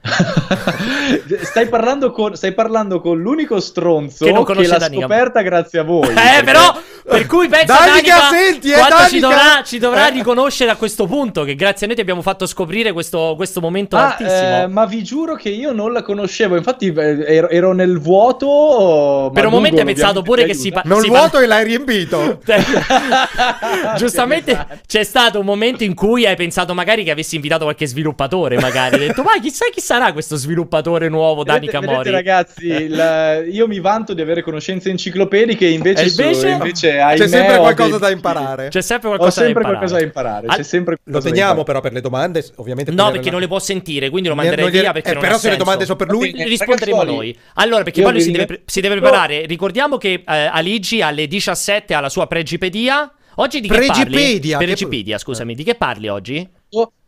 stai, parlando con, stai parlando con l'unico stronzo che, che l'ha scoperta grazie a voi. Eh, perché... però, per cui pensa Danica, Danica senti, eh, Danica. Ci, dovrà, ci dovrà eh. riconoscere a questo punto che grazie a noi ti abbiamo fatto scoprire questo, questo momento ah, altissimo. Eh, ma vi giuro che io non la conoscevo, infatti eh, ero, ero nel vuoto. Per un momento hai pensato pure che si... Pa- non si vuoto e l'hai riempito. Giustamente c'è stato un momento in cui hai pensato magari che avessi invitato qualche sviluppatore, magari. Hai detto, ma chissà chi sarà questo sviluppatore nuovo, Dani Camori? ragazzi, la, io mi vanto di avere conoscenze enciclopediche, invece, invece, su, invece c'è sempre qualcosa da imparare. C'è sempre qualcosa, sempre da, imparare. qualcosa da imparare. C'è sempre Lo teniamo però per le domande, ovviamente. No, perché non le può sentire, quindi lo manderei non via. Perché eh, però se le domande sono per lui, risponderemo noi. Allora, perché poi lui si deve, si deve preparare. Ricordiamo che eh, Aligi alle 17 ha la sua pregipedia. Oggi di che Pregipedia, parli? Pregipedia, scusami, di che parli oggi?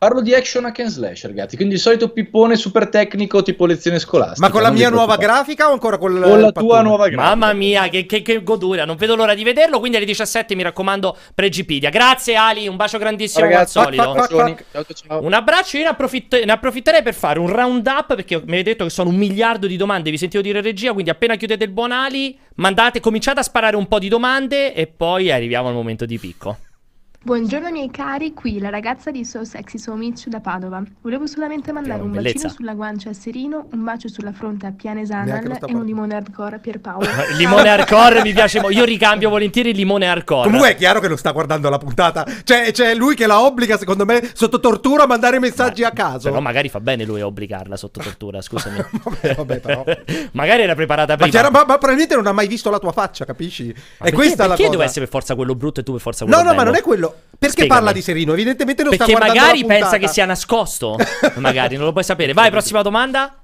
Parlo di action hack and slash, ragazzi. Quindi il solito pippone super tecnico tipo lezione scolastica. Ma con la mia nuova grafica o ancora con, con la tua nuova grafica? Mamma mia, che, che, che, goduria. Non vedo l'ora di vederlo. Quindi alle 17 mi raccomando, Pregipedia. Grazie Ali, un bacio grandissimo ragazzi, al solito. Pac, pac, pac. Ciao, Un abbraccio. Io ne, approfitt- ne, approfitterei per fare un round up perché mi avete detto che sono un miliardo di domande. Vi sentivo dire regia. Quindi appena chiudete il buon Ali, mandate, cominciate a sparare un po' di domande e poi arriviamo al momento di picco. Buongiorno miei cari, qui la ragazza di So Sexy So Mitch da Padova. Volevo solamente mandare un bellezza. bacino sulla guancia a Serino, un bacio sulla fronte a Piane Zanal e un limone hardcore a Pierpaolo. il limone hardcore mi piace molto. Io ricambio volentieri il limone hardcore. Comunque è chiaro che lo sta guardando la puntata. Cioè, c'è lui che la obbliga, secondo me, sotto tortura a mandare messaggi ma, a caso. Però magari fa bene lui a obbligarla sotto tortura, scusami. vabbè, vabbè, però. magari era preparata prima. Ma, ma, ma, probabilmente non ha mai visto la tua faccia, capisci? Ma e perché, questa perché la cosa. deve essere per forza quello brutto e tu per forza quello No, no, bello? ma non è quello. Perché Spiegami. parla di Serino? Evidentemente non Perché sta guardando magari pensa che sia nascosto. magari, non lo puoi sapere. Vai, prossima domanda.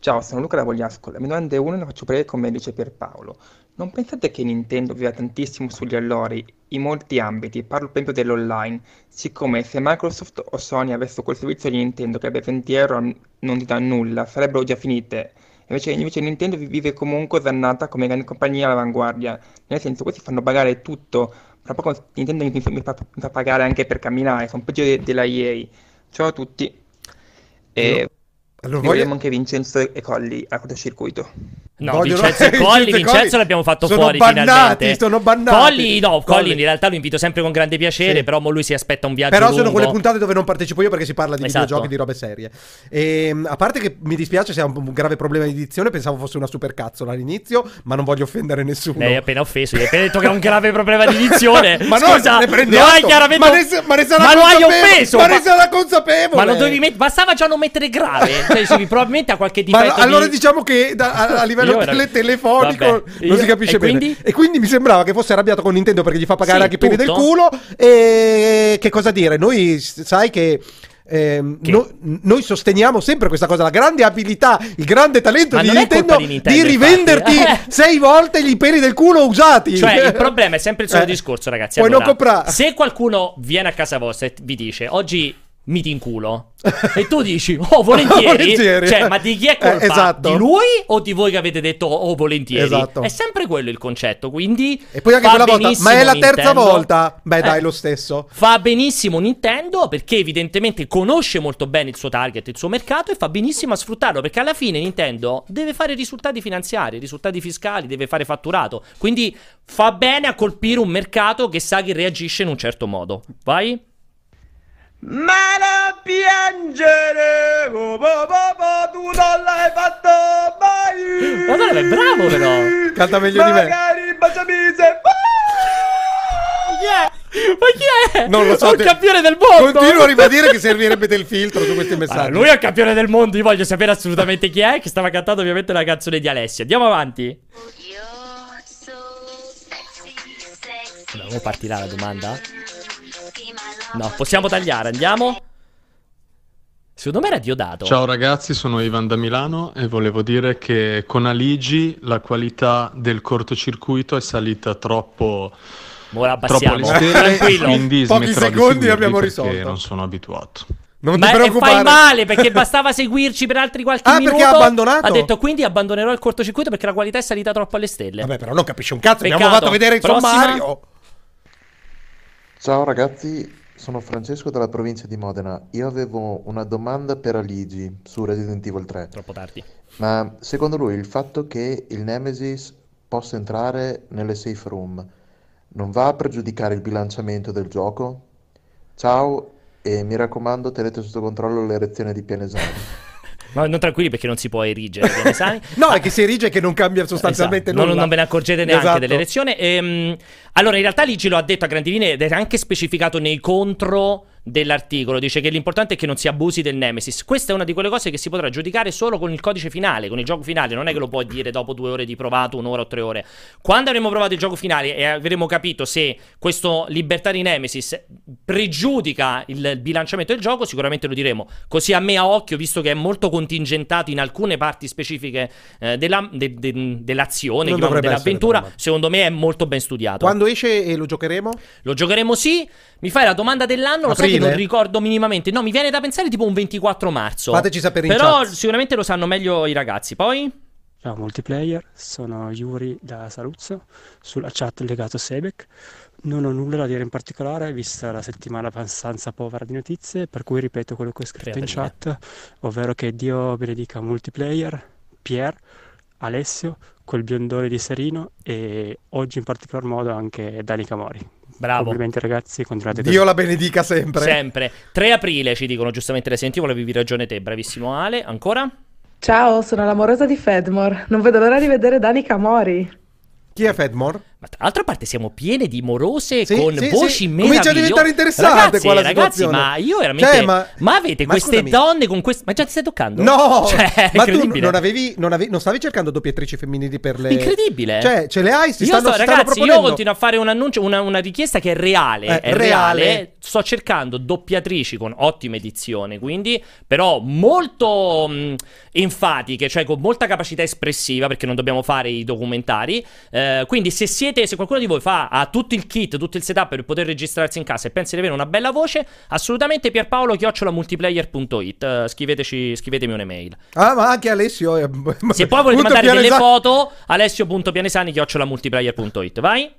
Ciao, sono Luca da Vogliasco. La mia domanda è una la faccio breve come dice Pierpaolo. Non pensate che Nintendo viva tantissimo sugli allori in molti ambiti? Parlo per esempio dell'online. Siccome se Microsoft o Sony avessero quel servizio di Nintendo che abbia 20 euro non ti dà nulla, sarebbero già finite. Invece, invece Nintendo vive comunque dannata come grande compagnia all'avanguardia. Nel senso, questi fanno pagare tutto tra poco Nintendo mi, mi, fa, mi, fa, pagare anche per camminare, sono peggio de, della EA. Ciao a tutti. E allora, voglio... anche Vincenzo e Colli a cortocircuito. No, Vogliono... Vincenzo e Colli, Vincenzo l'abbiamo fatto sono fuori bannati, finalmente. Sono bannati. Colli, no, Colli in realtà lo invito sempre con grande piacere, sì. però lui si aspetta un viaggio Però lungo. sono quelle puntate dove non partecipo io perché si parla di esatto. videogiochi, di robe serie. E, ehm, a parte che mi dispiace se ha un grave problema di edizione, pensavo fosse una supercazzola all'inizio, ma non voglio offendere nessuno. Lei è appena offeso, gli hai appena detto che ha un grave problema di edizione. ma Scusa, no, ne prendi lo hai chiaramente Ma ne, ma ne sarà ma lo hai offeso. Ma, ma ne sarà consapevole. Ma lo dovevi met- bastava già non mettere grave, cioè, probabilmente ha qualche difetto ma, allora diciamo che da, a, a livello tele- telefonico non si capisce e bene. Quindi? E quindi mi sembrava che fosse arrabbiato con Nintendo perché gli fa pagare sì, anche i peli del culo. E che cosa dire? Noi sai che. Eh, no, noi sosteniamo sempre questa cosa, la grande abilità, il grande talento di Nintendo, di Nintendo, di rivenderti sei volte i peli del culo usati. Cioè, il problema è sempre il solito eh, discorso, ragazzi. Allora. Se qualcuno viene a casa vostra e vi dice oggi mi ti inculo. e tu dici, oh, volentieri. volentieri. Cioè, ma di chi è colpa? Eh, esatto. Di lui o di voi che avete detto, oh, volentieri? Esatto. È sempre quello il concetto, quindi... E poi anche quella volta, ma è la terza Nintendo. volta? Beh, dai, eh, lo stesso. Fa benissimo Nintendo perché evidentemente conosce molto bene il suo target, il suo mercato e fa benissimo a sfruttarlo perché alla fine Nintendo deve fare risultati finanziari, risultati fiscali, deve fare fatturato. Quindi fa bene a colpire un mercato che sa che reagisce in un certo modo. Vai? Ma non piangere, oh, oh, tu non l'hai fatto mai. Madonna, è bravo però. Canta meglio di me. Magari baciami se... Yeah. Ma chi è? Non lo so. Un campione del mondo. Continuo a ribadire che servirebbe del filtro su questi messaggi. Allora, lui è il campione del mondo. Io voglio sapere assolutamente chi è. Che stava cantando ovviamente la canzone di Alessia. Andiamo avanti. Allora, partirà la domanda? No, possiamo tagliare, andiamo. Secondo me era Diodato. Ciao ragazzi, sono Ivan da Milano e volevo dire che con Aligi la qualità del cortocircuito è salita troppo... Ora troppo tranquillo. Quindi Pochi secondi abbiamo risolto. non sono abituato. Non Ma ti preoccupare. fai male perché bastava seguirci per altri qualche ah, minuto. perché ha abbandonato? Ha detto quindi abbandonerò il cortocircuito perché la qualità è salita troppo alle stelle. Vabbè, però non capisce un cazzo. Peccato. Abbiamo fatto vedere il Prossima. sommario. Ciao ragazzi, sono Francesco dalla provincia di Modena. Io avevo una domanda per Aligi su Resident Evil 3. Troppo tardi. Ma secondo lui il fatto che il Nemesis possa entrare nelle safe room non va a pregiudicare il bilanciamento del gioco? Ciao e mi raccomando tenete sotto controllo l'erezione di Pianesani. Ma non tranquilli perché non si può erigere Pianesani. no, ah, è che si erige che non cambia sostanzialmente esatto. nulla. Non, non ve ne accorgete neanche esatto. dell'elezione. Ehm, allora, in realtà Ligi lo ha detto a grandi linee ed è anche specificato nei contro dell'articolo dice che l'importante è che non si abusi del Nemesis. Questa è una di quelle cose che si potrà giudicare solo con il codice finale, con il gioco finale. Non è che lo puoi dire dopo due ore di provato, un'ora o tre ore. Quando avremo provato il gioco finale e avremo capito se questo libertà di Nemesis pregiudica il bilanciamento del gioco, sicuramente lo diremo. Così a me a occhio, visto che è molto contingentato in alcune parti specifiche eh, della, de, de, dell'azione, diciamo, dell'avventura, secondo me è molto ben studiato. Quando esce e lo giocheremo? Lo giocheremo sì. Mi fai la domanda dell'anno, Aprile? lo sai che non ricordo minimamente. No, mi viene da pensare tipo un 24 marzo. Fateci sapere in Però chat. sicuramente lo sanno meglio i ragazzi. Poi? Ciao multiplayer, sono Yuri da Saluzzo, sulla chat legato Sebek. Non ho nulla da dire in particolare, vista la settimana abbastanza povera di notizie, per cui ripeto quello che ho scritto Createria. in chat, ovvero che Dio benedica multiplayer, Pier, Alessio, quel biondone di Serino e oggi in particolar modo anche Dani Camori. Bravo. Complimenti ragazzi, continuate Dio la benedica sempre. Sempre. 3 aprile ci dicono giustamente le sentivo, avevi ragione te, bravissimo Ale. Ancora? Ciao, sono l'amorosa di Fedmore. Non vedo l'ora di vedere Dani Camori. Chi è Fedmore? Ma tra l'altra parte siamo piene di morose sì, con sì, voci sì. meravigliose. Comincia a diventare interessante ragazzi, qua ragazzi, ma io veramente... Cioè, ma... ma... avete ma queste scusami. donne con queste... Ma già ti stai toccando? No! Cioè, ma tu non, avevi, non, avevi, non stavi cercando doppiatrici femminili per le... Incredibile! Cioè, ce le hai? Si io stanno, sto, ragazzi, io continuo a fare un annuncio, una, una richiesta che è reale. Eh, è reale. reale. Sto cercando doppiatrici con ottima edizione, quindi, però molto mh, enfatiche, cioè con molta capacità espressiva, perché non dobbiamo fare i documentari. Eh, quindi se siete, se qualcuno di voi fa ha tutto il kit, tutto il setup per poter registrarsi in casa e pensa di avere una bella voce, assolutamente Pierpaolo chiocciolamultiplayer.it. Uh, scriveteci, scrivetemi un'email. Ah, ma anche Alessio. È... Se poi volete mandare delle foto, alessio.pianesani chiocciolamultiplayer.it. Vai.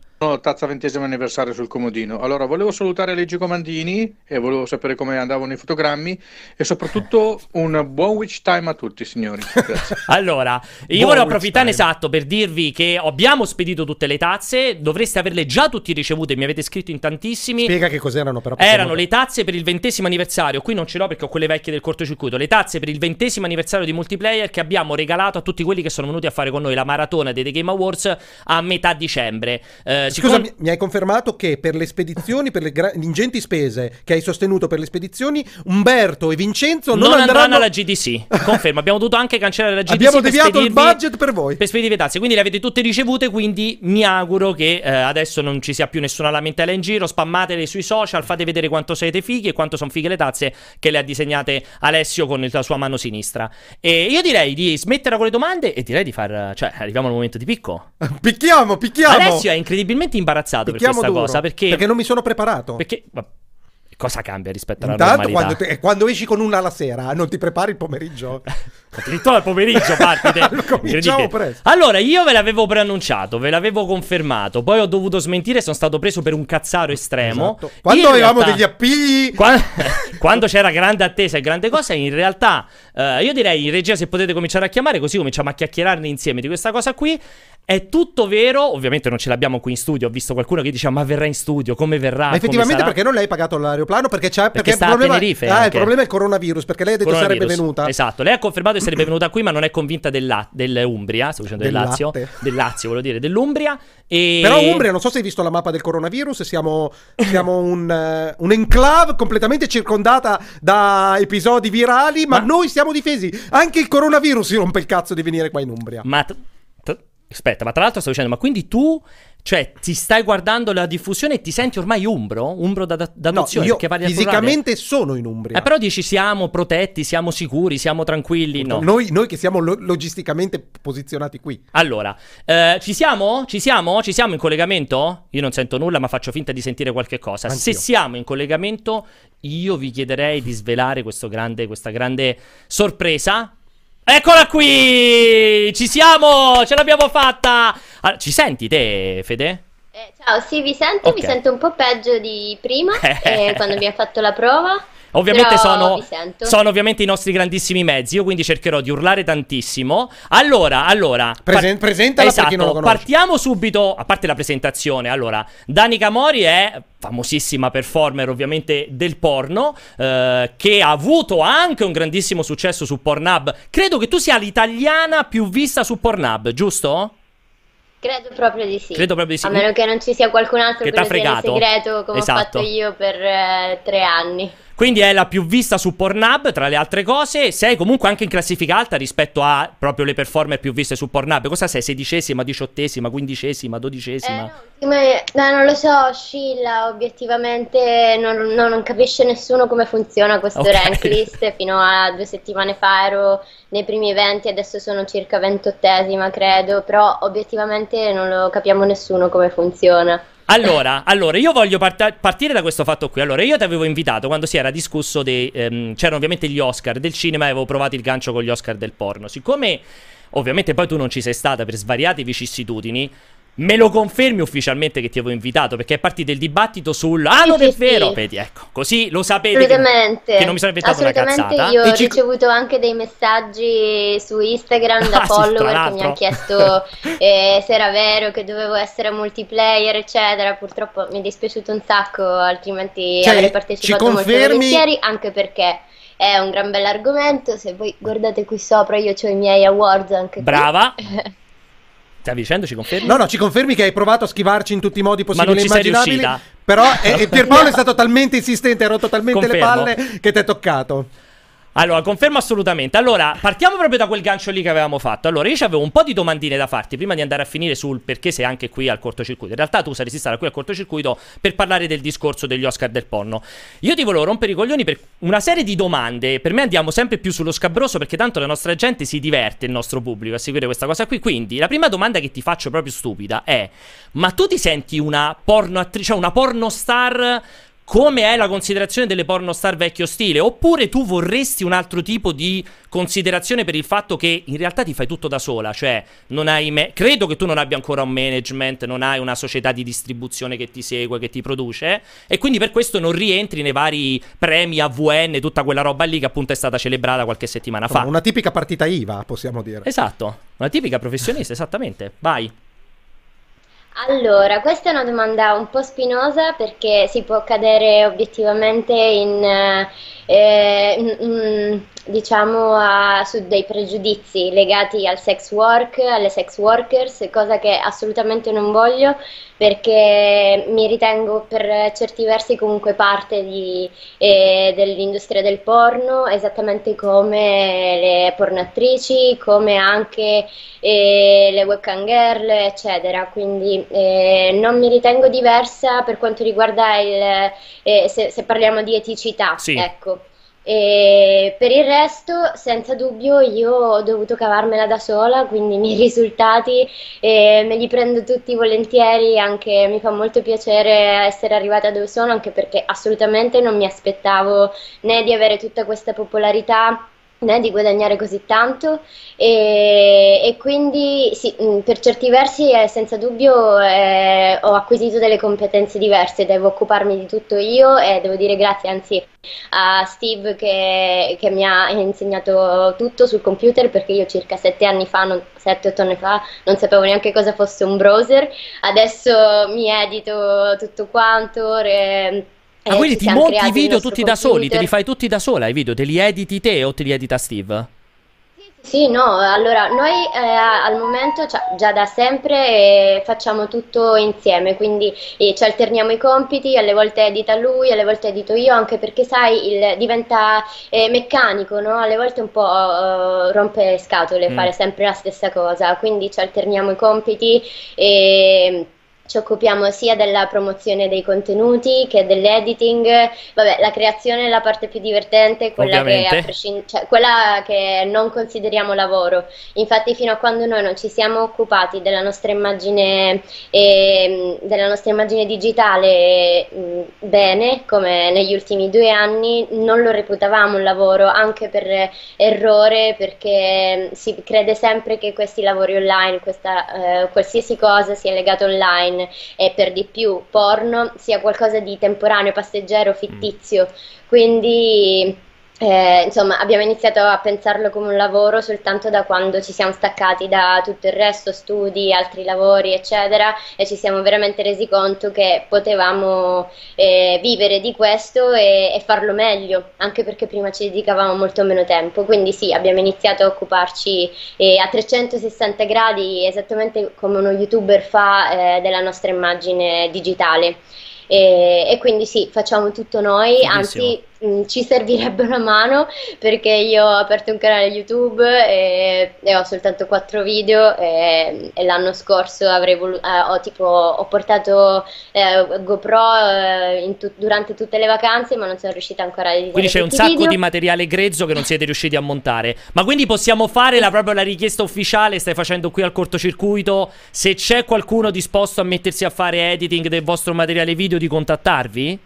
Tazza ventesimo anniversario sul comodino. Allora, volevo salutare Leggi Comandini e volevo sapere come andavano i fotogrammi e soprattutto un buon witch time a tutti, signori. allora, io volevo approfittare esatto per dirvi che abbiamo spedito tutte le tazze, dovreste averle già tutti ricevute, mi avete scritto in tantissimi. Spiega che cos'erano però. Erano le tazze per il ventesimo anniversario, qui non ce l'ho perché ho quelle vecchie del cortocircuito, le tazze per il ventesimo anniversario di multiplayer che abbiamo regalato a tutti quelli che sono venuti a fare con noi la maratona dei The Game Awards a metà dicembre. Eh, Scusa, siccome... mi hai confermato che per le spedizioni, per le gra- ingenti spese che hai sostenuto per le spedizioni, Umberto e Vincenzo non, non andranno... andranno alla GDC. Confermo, abbiamo dovuto anche cancellare la GDC. Abbiamo deviato il budget per voi. Per spedirvi tazze, quindi le avete tutte ricevute, quindi mi auguro che eh, adesso non ci sia più nessuna lamentela in giro, spammatele sui social, fate vedere quanto siete fighi e quanto sono fighe le tazze che le ha disegnate Alessio con la sua mano sinistra. E io direi di smettere con le domande e direi di far... cioè, arriviamo al momento di picco. picchiamo, picchiamo! Alessio è incredibilmente veramente imbarazzato Picchiamo per questa duro, cosa perché, perché non mi sono preparato. Perché cosa cambia rispetto alla Intanto, normalità? Quando, te, quando esci con una la sera, non ti prepari il pomeriggio. Addirittura al pomeriggio parti presto. Allora, io ve l'avevo preannunciato, ve l'avevo confermato, poi ho dovuto smentire, sono stato preso per un cazzaro estremo. Esatto. Quando in avevamo realtà, degli appigli... Quando, quando, c'era grande attesa e grande cosa, in realtà uh, io direi in regia se potete cominciare a chiamare, così cominciamo a chiacchierarne insieme di questa cosa qui. È tutto vero, ovviamente non ce l'abbiamo qui in studio, ho visto qualcuno che diceva ma verrà in studio, come verrà? Ma effettivamente perché non lei ha pagato l'aeroplano? Perché c'è perché, perché il, problema, ah, il problema è il coronavirus, perché lei ha detto sarebbe venuta. Esatto, lei ha confermato che sarebbe venuta qui ma non è convinta della, dell'Umbria, sto dicendo del, del Lazio, latte. del Lazio volevo dire, dell'Umbria. E... Però Umbria, non so se hai visto la mappa del coronavirus, siamo, siamo un, uh, un, enclave completamente circondata da episodi virali, ma, ma, noi siamo difesi. Anche il coronavirus si rompe il cazzo di venire qua in Umbria. Ma... T- t- Aspetta, ma tra l'altro sto dicendo, ma quindi tu, cioè, ti stai guardando la diffusione e ti senti ormai umbro? Umbro da, da, d'adozione? No, io fisicamente sono in Umbria. Eh, però dici siamo protetti, siamo sicuri, siamo tranquilli, no? Noi, noi che siamo lo- logisticamente posizionati qui. Allora, eh, ci siamo? Ci siamo? Ci siamo in collegamento? Io non sento nulla, ma faccio finta di sentire qualche cosa. Anch'io. Se siamo in collegamento, io vi chiederei di svelare grande, questa grande sorpresa Eccola qui! Ci siamo! Ce l'abbiamo fatta! Allora, ci senti te, Fede? Eh, ciao, sì, vi sento, okay. mi sento un po' peggio di prima, eh, quando abbiamo fatto la prova. Ovviamente sono, sono, ovviamente i nostri grandissimi mezzi. Io quindi cercherò di urlare tantissimo. Allora, allora. Presen- par- presentala esatto, per chi non lo conosce. Partiamo subito. A parte la presentazione, allora, Danica Mori è famosissima performer ovviamente del porno, eh, che ha avuto anche un grandissimo successo su Pornhub. Credo che tu sia l'italiana più vista su Pornhub, giusto? Credo proprio di sì. Credo proprio di sì. A meno che non ci sia qualcun altro che, che ti ha segreto come esatto. ho fatto io per eh, tre anni. Quindi è la più vista su Pornhub, tra le altre cose. Sei comunque anche in classifica alta rispetto a proprio le performer più viste su Pornhub. Cosa sei? Sedicesima, diciottesima, quindicesima, dodicesima? Eh, no, no, non lo so, oscilla. Obiettivamente non, non, non, capisce nessuno come funziona questo okay. rank list. Fino a due settimane fa ero nei primi 20, adesso sono circa ventottesima, credo. Però obiettivamente non lo capiamo nessuno come funziona. Allora, allora, io voglio part- partire da questo fatto qui. Allora, io ti avevo invitato quando si era discusso dei... Ehm, c'erano ovviamente gli Oscar del cinema e avevo provato il gancio con gli Oscar del porno. Siccome, ovviamente poi tu non ci sei stata per svariate vicissitudini, Me lo confermi ufficialmente che ti avevo invitato perché è partito il dibattito sul Ah, non è vero! Sì. Vedi, ecco, così lo sapete Assolutamente. Che, che non mi sono inventato una cazzata. Io ho ci... ricevuto anche dei messaggi su Instagram da ah, follower sì, che mi hanno chiesto eh, se era vero che dovevo essere multiplayer, eccetera. Purtroppo mi è dispiaciuto un sacco, altrimenti cioè, avrei partecipato molto volentieri, anche perché è un gran bell'argomento. Se voi guardate qui sopra, io ho i miei awards anche Brava. Stavi dicendo, ci confermi? No, no, ci confermi che hai provato a schivarci in tutti i modi possibili e immaginabili. Però eh, Pierpaolo è stato talmente insistente, ha rotto talmente Confermo. le palle che ti è toccato. Allora, confermo assolutamente. Allora, partiamo proprio da quel gancio lì che avevamo fatto. Allora, io avevo un po' di domandine da farti prima di andare a finire sul perché sei anche qui al cortocircuito. In realtà tu saresti stata qui al cortocircuito per parlare del discorso degli Oscar del porno. Io ti volevo rompere i coglioni per una serie di domande. Per me andiamo sempre più sullo scabroso perché tanto la nostra gente si diverte, il nostro pubblico, a seguire questa cosa qui. Quindi, la prima domanda che ti faccio proprio stupida è: ma tu ti senti una porno attrice, cioè una porno star come è la considerazione delle pornostar vecchio stile, oppure tu vorresti un altro tipo di considerazione per il fatto che in realtà ti fai tutto da sola, cioè non hai me- credo che tu non abbia ancora un management, non hai una società di distribuzione che ti segue, che ti produce e quindi per questo non rientri nei vari premi AVN, tutta quella roba lì che appunto è stata celebrata qualche settimana fa. Una tipica partita IVA, possiamo dire. Esatto, una tipica professionista, esattamente. Vai. Allora, questa è una domanda un po' spinosa perché si può cadere obiettivamente in, eh, in, diciamo a, su dei pregiudizi legati al sex work, alle sex workers, cosa che assolutamente non voglio perché mi ritengo per certi versi comunque parte di, eh, dell'industria del porno, esattamente come le pornoattrici, come anche eh, le webcam girl, eccetera. Quindi eh, non mi ritengo diversa per quanto riguarda il, eh, se, se, parliamo di eticità. Sì. Ecco. E per il resto, senza dubbio, io ho dovuto cavarmela da sola, quindi i miei risultati eh, me li prendo tutti volentieri, anche mi fa molto piacere essere arrivata dove sono, anche perché assolutamente non mi aspettavo né di avere tutta questa popolarità né di guadagnare così tanto e, e quindi sì, mm, per certi versi eh, senza dubbio eh, ho acquisito delle competenze diverse, devo occuparmi di tutto io e devo dire grazie anzi a Steve che, che mi ha insegnato tutto sul computer perché io circa 7 anni fa, 7-8 anni fa non sapevo neanche cosa fosse un browser, adesso mi edito tutto quanto. Re, Ah, quindi ti monti i video tutti computer. da soli, te li fai tutti da sola i video, te li editi te o te li edita Steve? Sì, no, allora noi eh, al momento cioè, già da sempre eh, facciamo tutto insieme, quindi eh, ci alterniamo i compiti, alle volte edita lui, alle volte edito io, anche perché sai, il, diventa eh, meccanico, no? alle volte un po' eh, rompe le scatole mm. fare sempre la stessa cosa, quindi ci alterniamo i compiti e ci occupiamo sia della promozione dei contenuti che dell'editing. Vabbè, la creazione è la parte più divertente, quella che, prescind- cioè, quella che, non consideriamo lavoro. Infatti, fino a quando noi non ci siamo occupati della nostra immagine, eh, della nostra immagine digitale mh, bene, come negli ultimi due anni, non lo reputavamo un lavoro, anche per errore, perché si crede sempre che questi lavori online, questa, eh, qualsiasi cosa sia legata online, e per di più porno sia qualcosa di temporaneo, passeggero, fittizio. Mm. Quindi eh, insomma, abbiamo iniziato a pensarlo come un lavoro soltanto da quando ci siamo staccati da tutto il resto, studi, altri lavori, eccetera, e ci siamo veramente resi conto che potevamo eh, vivere di questo e, e, farlo meglio, anche perché prima ci dedicavamo molto meno tempo. Quindi sì, abbiamo iniziato a occuparci eh, a 360 gradi, esattamente come uno youtuber fa eh, della nostra immagine digitale. E, e, quindi sì, facciamo tutto noi, Bellissimo. anzi mh, mm, ci servirebbe una mano perché io ho aperto un canale YouTube e, e ho soltanto quattro video e, e l'anno scorso avrei volu- eh, ho, tipo, ho portato eh, GoPro eh, tu- durante tutte le vacanze ma non sono riuscita ancora a editare Quindi c'è un sacco video. di materiale grezzo che non siete riusciti a montare. Ma quindi possiamo fare la, proprio la richiesta ufficiale, stai facendo qui al cortocircuito, se c'è qualcuno disposto a mettersi a fare editing del vostro materiale video di contattarvi?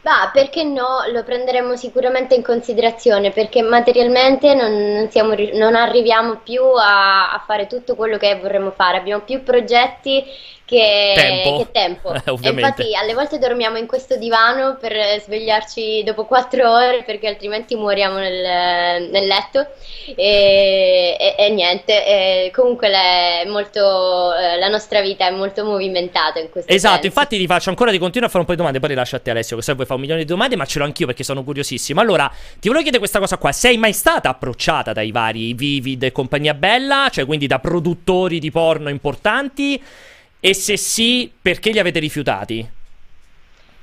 Bah, perché no? Lo prenderemo sicuramente in considerazione perché materialmente non, siamo, non arriviamo più a, a, fare tutto quello che vorremmo fare. Abbiamo più progetti che tempo. Che tempo. Eh, infatti alle volte dormiamo in questo divano per svegliarci dopo quattro ore perché altrimenti moriamo nel, nel letto e, e, e niente, e comunque molto, eh, la nostra vita è molto movimentata in questo Esatto, senso. infatti ti faccio ancora di continuare a fare un po' di domande, poi lascio a te Alessio che se vuoi fare un milione di domande, ma ce l'ho anch'io perché sono curiosissimo. Allora, ti volevo chiedere questa cosa qua, sei mai stata approcciata dai vari Vivid e compagnia bella, cioè quindi da produttori di porno importanti? E se sì, perché li avete rifiutati?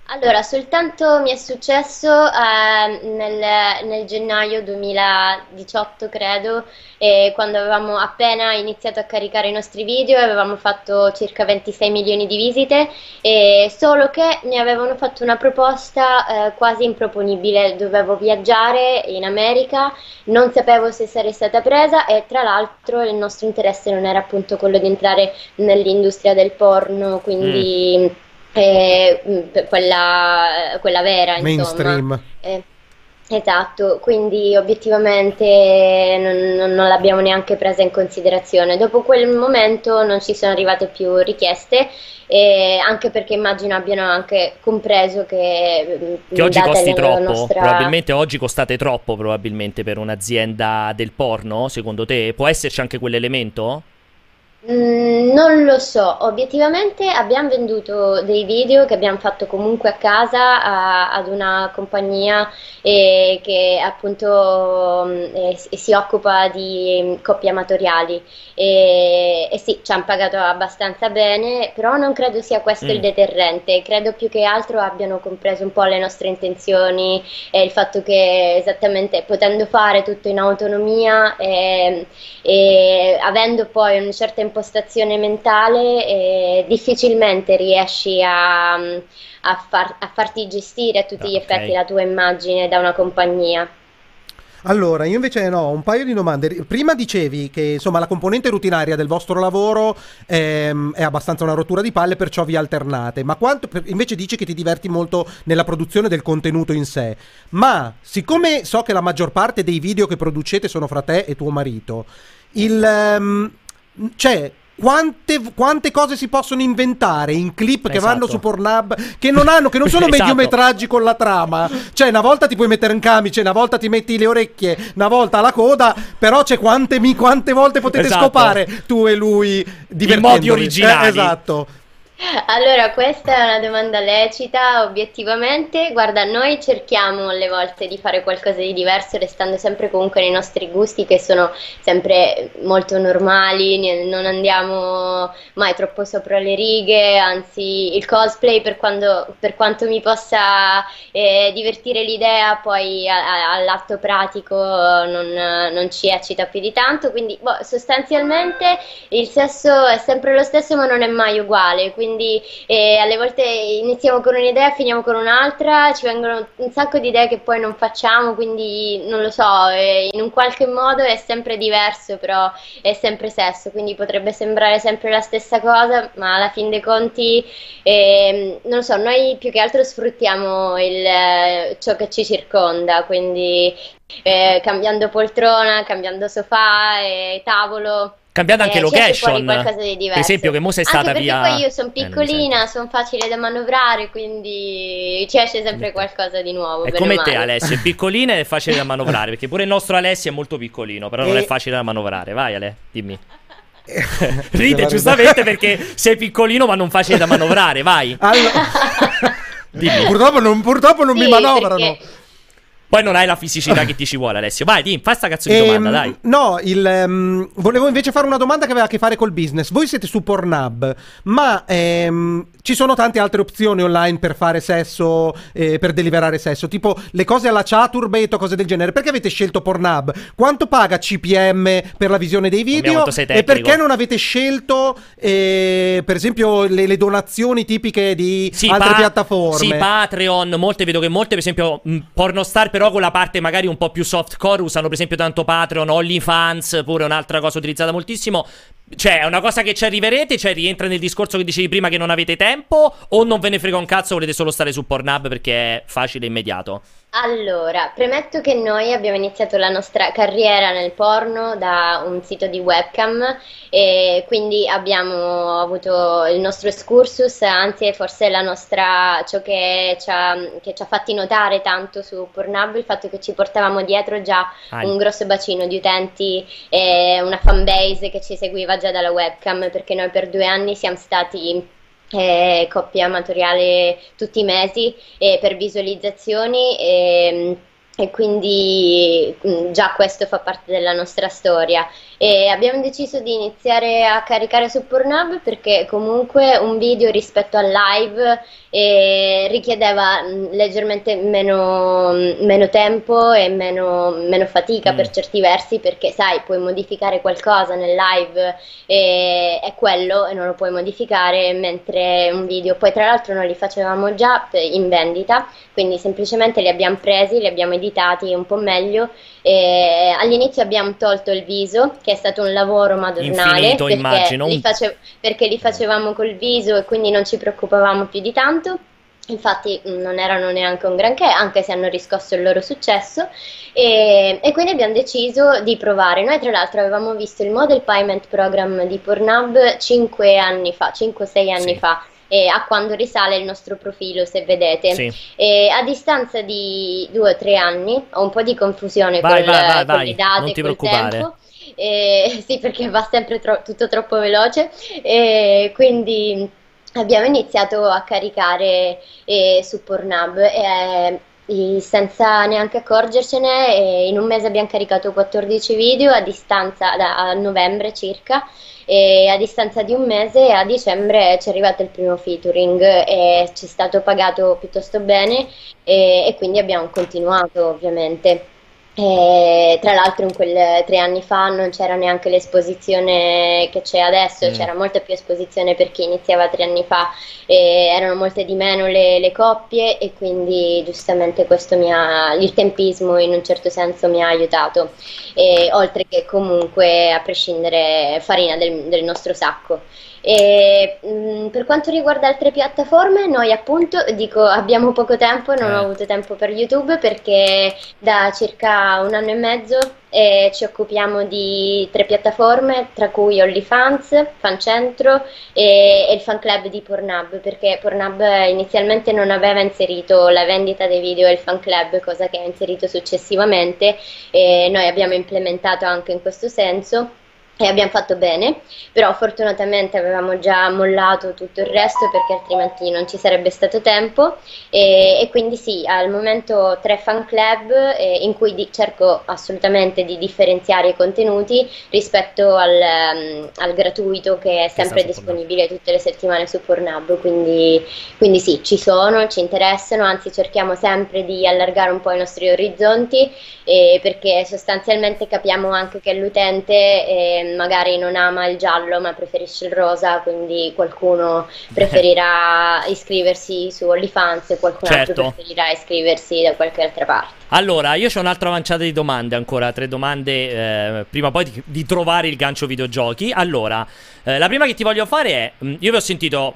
Allora, soltanto mi è successo eh, nel, nel, gennaio 2018, credo, eh, quando avevamo appena iniziato a caricare i nostri video, avevamo fatto circa 26 milioni di visite, eh, solo che mi avevano fatto una proposta eh, quasi improponibile, dovevo viaggiare in America, non sapevo se sarei stata presa e tra l'altro il nostro interesse non era appunto quello di entrare nell'industria del porno, quindi... Mm eh, quella, quella vera, Mainstream. insomma. Eh, Esatto, quindi obiettivamente non, non, l'abbiamo neanche presa in considerazione. Dopo quel momento non ci sono arrivate più richieste, anche perché immagino abbiano anche compreso che, che oggi costi troppo. Nostra... Probabilmente oggi costate troppo, probabilmente per un'azienda del porno, secondo te? Può esserci anche quell'elemento? Mm, non lo so, obiettivamente abbiamo venduto dei video che abbiamo fatto comunque a casa a, ad una compagnia eh, che appunto eh, si occupa di coppie amatoriali. E, e, sì, ci hanno pagato abbastanza bene, però non credo sia questo mm. il deterrente, credo più che altro abbiano compreso un po' le nostre intenzioni e il fatto che esattamente potendo fare tutto in autonomia e, e avendo poi una certa importanza impostazione mentale eh, difficilmente riesci a, a, far, a, farti gestire a tutti gli effetti la tua immagine da una compagnia. Allora, io invece no, un paio di domande. Prima dicevi che insomma la componente rutinaria del vostro lavoro ehm, è abbastanza una rottura di palle, perciò vi alternate. Ma quanto, invece dici che ti diverti molto nella produzione del contenuto in sé. Ma siccome so che la maggior parte dei video che producete sono fra te e tuo marito, il. Um, cioè, quante, quante, cose si possono inventare in clip che vanno su Pornhub che non hanno, che non sono esatto. mediometraggi con la trama. Cioè, una volta ti puoi mettere in camice, una volta ti metti le orecchie, una volta la coda. Però c'è quante, quante volte potete esatto. scopare tu e lui in modi originali. Eh, esatto. Allora, questa è una domanda lecita, obiettivamente. Guarda, noi cerchiamo alle volte di fare qualcosa di diverso, restando sempre comunque nei nostri gusti, che sono sempre molto normali, non andiamo mai troppo sopra le righe, anzi il cosplay per, quando, per quanto mi possa eh, divertire l'idea, poi all'atto pratico non, non, ci eccita più di tanto, quindi boh, sostanzialmente il sesso è sempre lo stesso ma non è mai uguale. Quindi quindi eh, alle volte iniziamo con un'idea, finiamo con un'altra, ci vengono un sacco di idee che poi non facciamo, quindi non lo so, eh, in un qualche modo è sempre diverso, però è sempre sesso, quindi potrebbe sembrare sempre la stessa cosa, ma alla fin dei conti, eh, non lo so, noi più che altro sfruttiamo il, ciò che ci circonda, quindi eh, cambiando poltrona, cambiando sofà, e tavolo cambiando anche eh, location. Per esempio, che mo sei stata anche via. Poi io sono eh, piccolina, eh, sono facile da manovrare, quindi ci esce sempre qualcosa di nuovo. È come te, Alessio, è piccolina e è facile da manovrare. Perché pure il nostro Alessio è molto piccolino, però e... non è facile da manovrare. Vai, Ale, dimmi. Ride giustamente perché sei piccolino ma non facile da manovrare, vai. Allora... purtroppo non, purtroppo non sì, mi manovrano. Perché poi non hai la fisicità che ti ci vuole, Alessio. Vai, dimmi, fai sta cazzo di ehm, domanda, dai. No, il, um, volevo invece fare una domanda che aveva a che fare col business. Voi siete su Pornhub, ma ehm, ci sono tante altre opzioni online per fare sesso, eh, per deliberare sesso, tipo le cose alla chaturbate o cose del genere. Perché avete scelto Pornhub? Quanto paga CPM per la visione dei video? E perché non avete scelto, eh, per esempio, le, le, donazioni tipiche di sì, altre pa- piattaforme? Sì, Patreon, molte vedo che molte, per esempio, Pornostar però con la parte magari un po' più softcore usano per esempio tanto Patreon, OnlyFans, pure un'altra cosa utilizzata moltissimo. Cioè, è una cosa che ci arriverete, cioè rientra nel discorso che dicevi prima che non avete tempo o non ve ne frega un cazzo, volete solo stare su Pornhub perché è facile e immediato? Allora, premetto che noi abbiamo iniziato la nostra carriera nel porno da un sito di webcam e quindi abbiamo avuto il nostro excursus, anzi forse la nostra, ciò che ci, ha, che ci ha fatti notare tanto su Pornhub, il fatto che ci portavamo dietro già ah. un grosso bacino di utenti e una fanbase che ci seguiva già dalla webcam perché noi per due anni siamo stati eh, coppia amatoriale tutti i mesi eh, per visualizzazioni. E, e quindi mm, già questo fa parte della nostra storia e abbiamo deciso di iniziare a caricare su Pornhub perché comunque un video rispetto al live e richiedeva mm, leggermente meno, mm, meno tempo e meno, meno fatica mm. per certi versi perché sai puoi modificare qualcosa nel live e è quello e non lo puoi modificare mentre un video poi tra l'altro noi li facevamo già in vendita quindi semplicemente li abbiamo presi li abbiamo editati un po' meglio e all'inizio abbiamo tolto il viso che è stato un lavoro madornale Infinito, perché. Li face- perché li facevamo col viso e quindi non ci preoccupavamo più di tanto tanto. Infatti mm, non erano neanche un granché, anche se hanno riscosso il loro successo, e, e, quindi abbiamo deciso di provare. Noi tra l'altro avevamo visto il Model Payment Program di Pornhub 5 anni fa, 5-6 anni sì. fa, eh, a quando risale il nostro profilo, se vedete. Sì. Eh, a distanza di 2 o 3 anni, ho un po' di confusione vai, con, vai, vai, con le date, con il tempo. Eh, sì, perché va sempre tro- tutto troppo veloce, quindi abbiamo iniziato a caricare eh, su Pornhub eh, senza neanche accorgercene in un mese abbiamo caricato 14 video a distanza a novembre circa e a distanza di un mese a dicembre ci è arrivato il primo featuring e ci è stato pagato piuttosto bene e, e quindi abbiamo continuato ovviamente. E, tra l'altro in quel tre anni fa non c'era neanche l'esposizione che c'è adesso, mm. c'era molta più esposizione per chi iniziava tre anni fa, erano molte di meno le, le coppie e quindi giustamente questo mi ha, il tempismo in un certo senso mi ha aiutato, e, oltre che comunque a prescindere farina del, del nostro sacco. E, mh, mm, per quanto riguarda altre piattaforme, noi appunto dico abbiamo poco tempo, non eh. ho avuto tempo per YouTube perché da circa un anno e mezzo eh, ci occupiamo di tre piattaforme, tra cui OnlyFans, Fancentro e, e il fan club di Pornhub, perché Pornhub inizialmente non aveva inserito la vendita dei video e il fan club, cosa che ha inserito successivamente e noi abbiamo implementato anche in questo senso e abbiamo fatto bene, però fortunatamente avevamo già mollato tutto il resto perché altrimenti non ci sarebbe stato tempo. E, e quindi sì, al momento tre fan club eh, in cui di, cerco assolutamente di differenziare i contenuti rispetto al, um, al gratuito che è sempre che disponibile tutte le settimane su Pornhub, quindi, quindi sì, ci sono, ci interessano, anzi cerchiamo sempre di allargare un po' i nostri orizzonti eh, perché sostanzialmente capiamo anche che l'utente... Eh, magari non ama il giallo ma preferisce il rosa, quindi qualcuno preferirà iscriversi su OnlyFans e qualcun certo. altro preferirà iscriversi da qualche altra parte. Allora, io ho un'altra manciata di domande ancora, tre domande eh, prima poi di, di, trovare il gancio videogiochi. Allora, eh, la prima che ti voglio fare è, mm, io vi ho sentito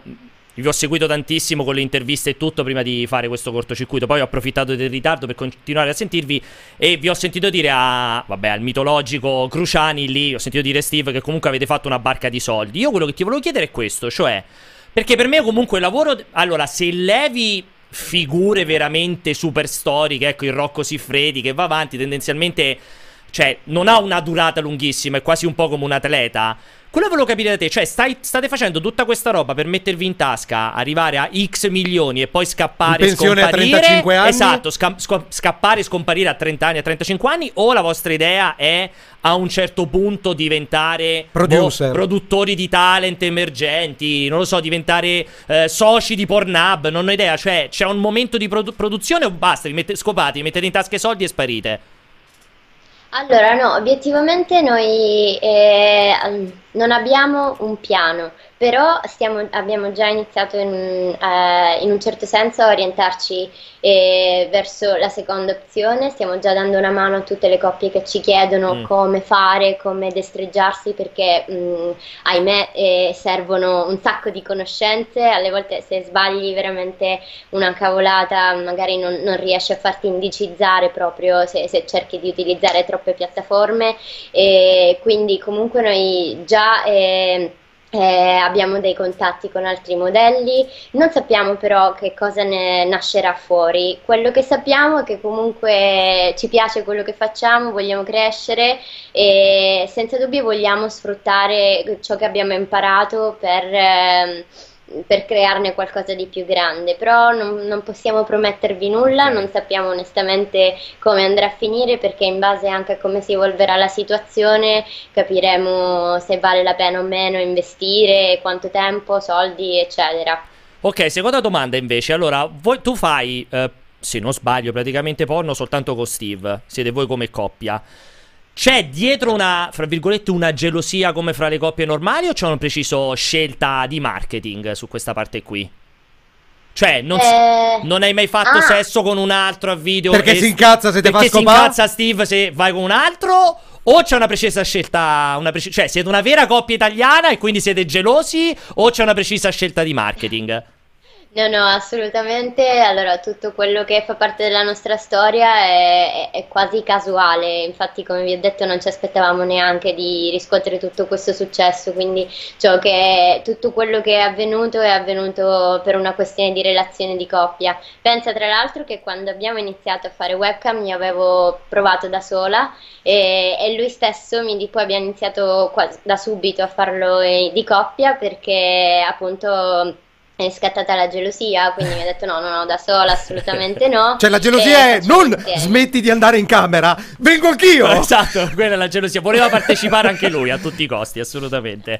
vi ho seguito tantissimo con le interviste e tutto prima di fare questo cortocircuito. Poi ho approfittato del ritardo per continuare a sentirvi. E vi ho sentito dire a, vabbè, al mitologico Cruciani lì. Ho sentito dire Steve che comunque avete fatto una barca di soldi. Io quello che ti volevo chiedere è questo: cioè, perché per me comunque il lavoro. Allora, se levi figure veramente super storiche, ecco il Rocco Siffredi che va avanti tendenzialmente. Cioè, non ha una durata lunghissima, è quasi un po' come un atleta. Quello volevo capire da te, cioè stai, state facendo tutta questa roba per mettervi in tasca, arrivare a X milioni e poi scappare e scomparire. a 35 anni? Esatto, sca- sca- scappare e scomparire a 30 anni, a 35 anni o la vostra idea è a un certo punto diventare boh, produttori di talent emergenti, non lo so, diventare eh, soci di Pornhub, non ho idea, cioè c'è un momento di produ- produzione o basta, vi mette- scopate, vi mettete in tasca i soldi e sparite? Allora, no, obiettivamente noi eh, non abbiamo un piano, però stiamo, abbiamo già iniziato in, eh, in, un certo senso a orientarci eh, verso la seconda opzione, stiamo già dando una mano a tutte le coppie che ci chiedono mm. come fare, come destreggiarsi perché mh, mm, ahimè eh, servono un sacco di conoscenze, alle volte se sbagli veramente una cavolata magari non, non riesci a farti indicizzare proprio se, se, cerchi di utilizzare troppe piattaforme. E quindi comunque noi già... Eh, eh, abbiamo dei contatti con altri modelli, non sappiamo però che cosa ne nascerà fuori. Quello che sappiamo è che comunque ci piace quello che facciamo, vogliamo crescere e senza dubbio vogliamo sfruttare ciò che abbiamo imparato per... Eh, per crearne qualcosa di più grande, però non, non, possiamo promettervi nulla, non sappiamo onestamente come andrà a finire perché in base anche a come si evolverà la situazione capiremo se vale la pena o meno investire, quanto tempo, soldi, eccetera. Ok, seconda domanda invece. Allora, voi, tu fai, eh, se non sbaglio, praticamente porno soltanto con Steve. Siete voi come coppia. C'è dietro una, fra virgolette, una gelosia come fra le coppie normali o c'è una precisa scelta di marketing su questa parte qui? Cioè, non, eh... non hai mai fatto ah. sesso con un altro a video? Perché si incazza se ti fa scopare? Perché si incazza Steve se vai con un altro? O c'è una precisa scelta, una preci- cioè siete una vera coppia italiana e quindi siete gelosi? O c'è una precisa scelta di marketing? No, no, assolutamente. Allora, tutto quello che fa parte della nostra storia è, è, quasi casuale. Infatti, come vi ho detto, non ci aspettavamo neanche di riscuotere tutto questo successo. Quindi, ciò che tutto quello che è avvenuto è avvenuto per una questione di relazione di coppia. Pensa tra l'altro che quando abbiamo iniziato a fare webcam, io avevo provato da sola e, e lui stesso mi poi abbiamo iniziato quasi, da subito a farlo eh, di coppia perché appunto è scattata la gelosia, quindi mi ha detto no, no, no, da sola assolutamente no. Cioè la gelosia è non insieme. smetti di andare in camera, vengo anch'io! Esatto, quella è la gelosia, voleva partecipare anche lui a tutti i costi, assolutamente.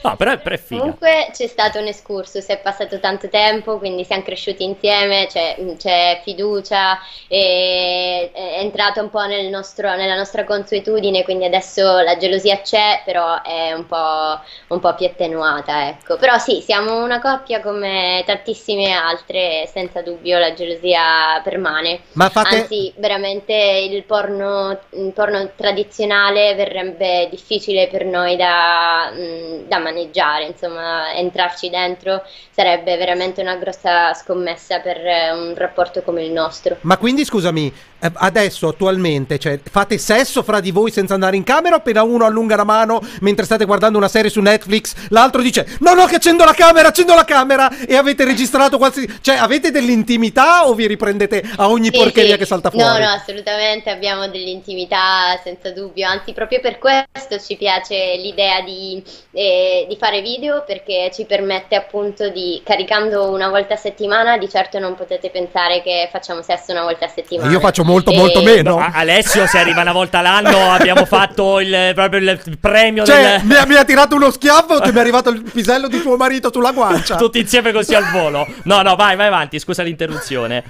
No, però è, però è figa. Comunque c'è stato un escursus, è passato tanto tempo, quindi siamo cresciuti insieme, c'è, c'è fiducia, è, è entrato un po' nel nostro, nella nostra consuetudine, quindi adesso la gelosia c'è, però è un po', un po' più attenuata, ecco. Però sì, siamo una coppia come tantissime altre, senza dubbio la gelosia permane. Ma fate... Anzi, veramente il porno, il porno tradizionale verrebbe difficile per noi da, da maneggiare, insomma, entrarci dentro sarebbe veramente una grossa scommessa per eh, un rapporto come il nostro. Ma quindi scusami, adesso attualmente, cioè, fate sesso fra di voi senza andare in camera appena uno allunga la mano mentre state guardando una serie su Netflix, l'altro dice "No, no, che accendo la camera, accendo la camera" e avete registrato qualsiasi cioè avete dell'intimità o vi riprendete a ogni sì, porcheria sì. che salta fuori? No, no, assolutamente abbiamo dell'intimità senza dubbio, anzi proprio per questo ci piace l'idea di eh, di fare video perché ci permette appunto di, caricando una volta a settimana, di certo non potete pensare che facciamo sesso una volta a settimana. Io faccio molto e... molto meno. No, Alessio se arriva una volta l'anno abbiamo fatto il, proprio il premio cioè, del... mi, ha, mi ha tirato uno schiaffo e mi è arrivato il pisello di tuo marito sulla guancia. Tutti insieme così al volo. No, no, vai, vai avanti, scusa l'interruzione.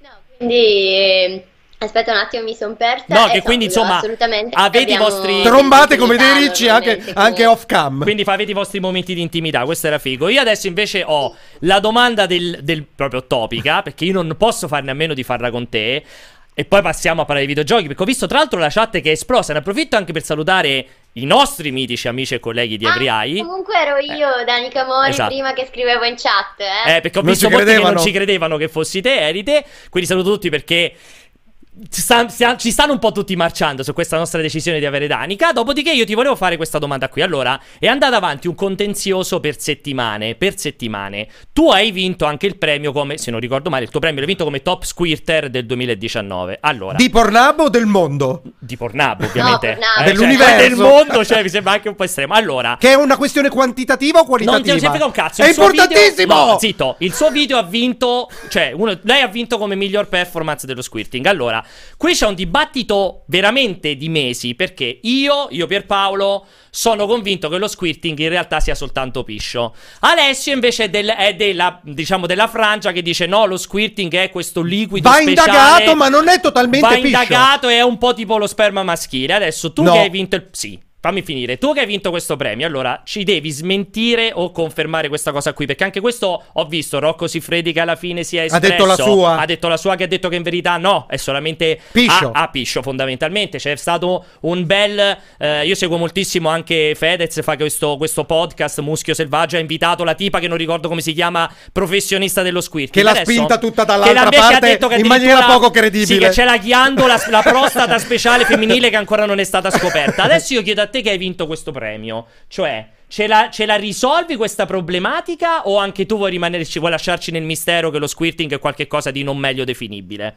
no, quindi... Aspetta un attimo, mi sono persa. No, che quindi insomma assolutamente avete i vostri trombate come dei ricci anche, anche, off cam. Quindi avete i vostri momenti di intimità. Questo era figo. Io adesso invece ho la domanda del, del proprio topica, perché io non posso farne a meno di farla con te. E poi passiamo a parlare di videogiochi. Perché ho visto tra l'altro la chat che è esplosa. Ne approfitto anche per salutare i nostri mitici amici e colleghi di Everyeye. Ah, comunque ero io, eh. Danica Mori, esatto. prima che scrivevo in chat. Eh, eh perché ho non visto molti credevano. che non ci credevano che fossi te, eri te. Quindi saluto tutti perché ci, sta, ci, stanno un po' tutti marciando su questa nostra decisione di avere Danica. Dopodiché, io ti volevo fare questa domanda qui. Allora, è andato avanti un contenzioso per settimane. Per settimane. Tu hai vinto anche il premio come, se non ricordo male, il tuo premio l'hai vinto come top squirter del 2019. Allora, di Pornhub o del mondo? Di Pornhub, ovviamente. No, Pornhub. Eh, Dell'universo. Cioè, del mondo, cioè, mi sembra anche un po' estremo. Allora, che è una questione quantitativa o qualitativa? Non ti frega un cazzo. È importantissimo! Video, no, zitto. Il suo video ha vinto, cioè, uno, lei ha vinto come miglior performance dello squirting. Allora, qui c'è un dibattito veramente di mesi perché io, io Pierpaolo, sono convinto che lo squirting in realtà sia soltanto piscio. Alessio invece è, del, è della, diciamo, della frangia che dice no, lo squirting è questo liquido va speciale. indagato ma non è totalmente va piscio. Va indagato e è un po' tipo lo sperma maschile. Adesso tu no. che hai vinto il... Sì, fammi finire. Tu che hai vinto questo premio, allora ci devi smentire o confermare questa cosa qui. Perché anche questo ho visto Rocco Siffredi che alla fine si è espresso. Ha detto la sua. Ha detto la sua che ha detto che in verità no, è solamente piscio. A, a piscio fondamentalmente. C'è stato un bel. Eh, io seguo moltissimo anche Fedez, fa questo, questo, podcast Muschio Selvaggio. Ha invitato la tipa che non ricordo come si chiama, professionista dello squirt. Che l'ha Adesso, spinta tutta dall'altra che parte detto che in maniera poco credibile. Sì, che c'è la ghiandola, la prostata speciale femminile che ancora non è stata scoperta. Adesso io chiedo a te te che hai vinto questo premio. Cioè, ce la, ce la, risolvi questa problematica o anche tu vuoi rimanerci, vuoi lasciarci nel mistero che lo squirting è qualcosa di non meglio definibile?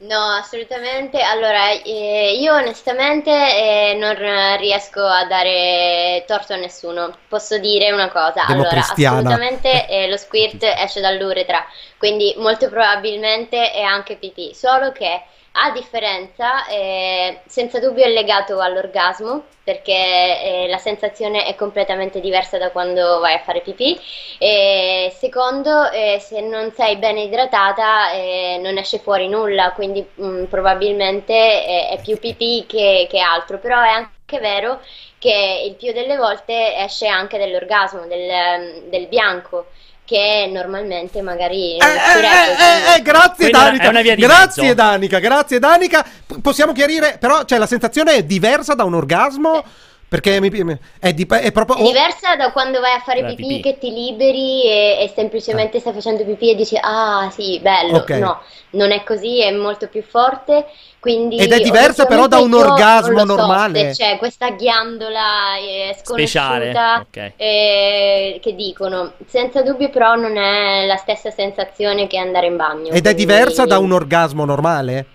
No, assolutamente. Allora, eh, io onestamente eh, non riesco a dare torto a nessuno. Posso dire una cosa. Allora, assolutamente eh, lo squirt esce dall'uretra, quindi molto probabilmente è anche pipì. Solo che a differenza, eh, senza dubbio è legato all'orgasmo, perché eh, la sensazione è completamente diversa da quando vai a fare pipì. E secondo, eh, se non sei ben idratata eh, non esce fuori nulla, quindi mh, mm, probabilmente è, è, più pipì che, che altro, però è anche vero che il più delle volte esce anche dell'orgasmo, del, del bianco che normalmente magari non eh, eh, eh, eh, grazie Danica. grazie mezzo. Danica grazie Danica. P- possiamo chiarire però cioè la sensazione è diversa da un orgasmo perché mi, è, di, è proprio. È diversa da quando vai a fare pipì, pipì, che ti liberi e, e semplicemente ah. stai facendo pipì e dici ah sì, bello. Okay. No, non è così, è molto più forte. Quindi, Ed è diversa però da un orgasmo normale. So c'è questa ghiandola eh, sconosciuta okay. eh, che dicono. Senza dubbio però non è la stessa sensazione che andare in bagno. Ed quindi... è diversa da un orgasmo normale?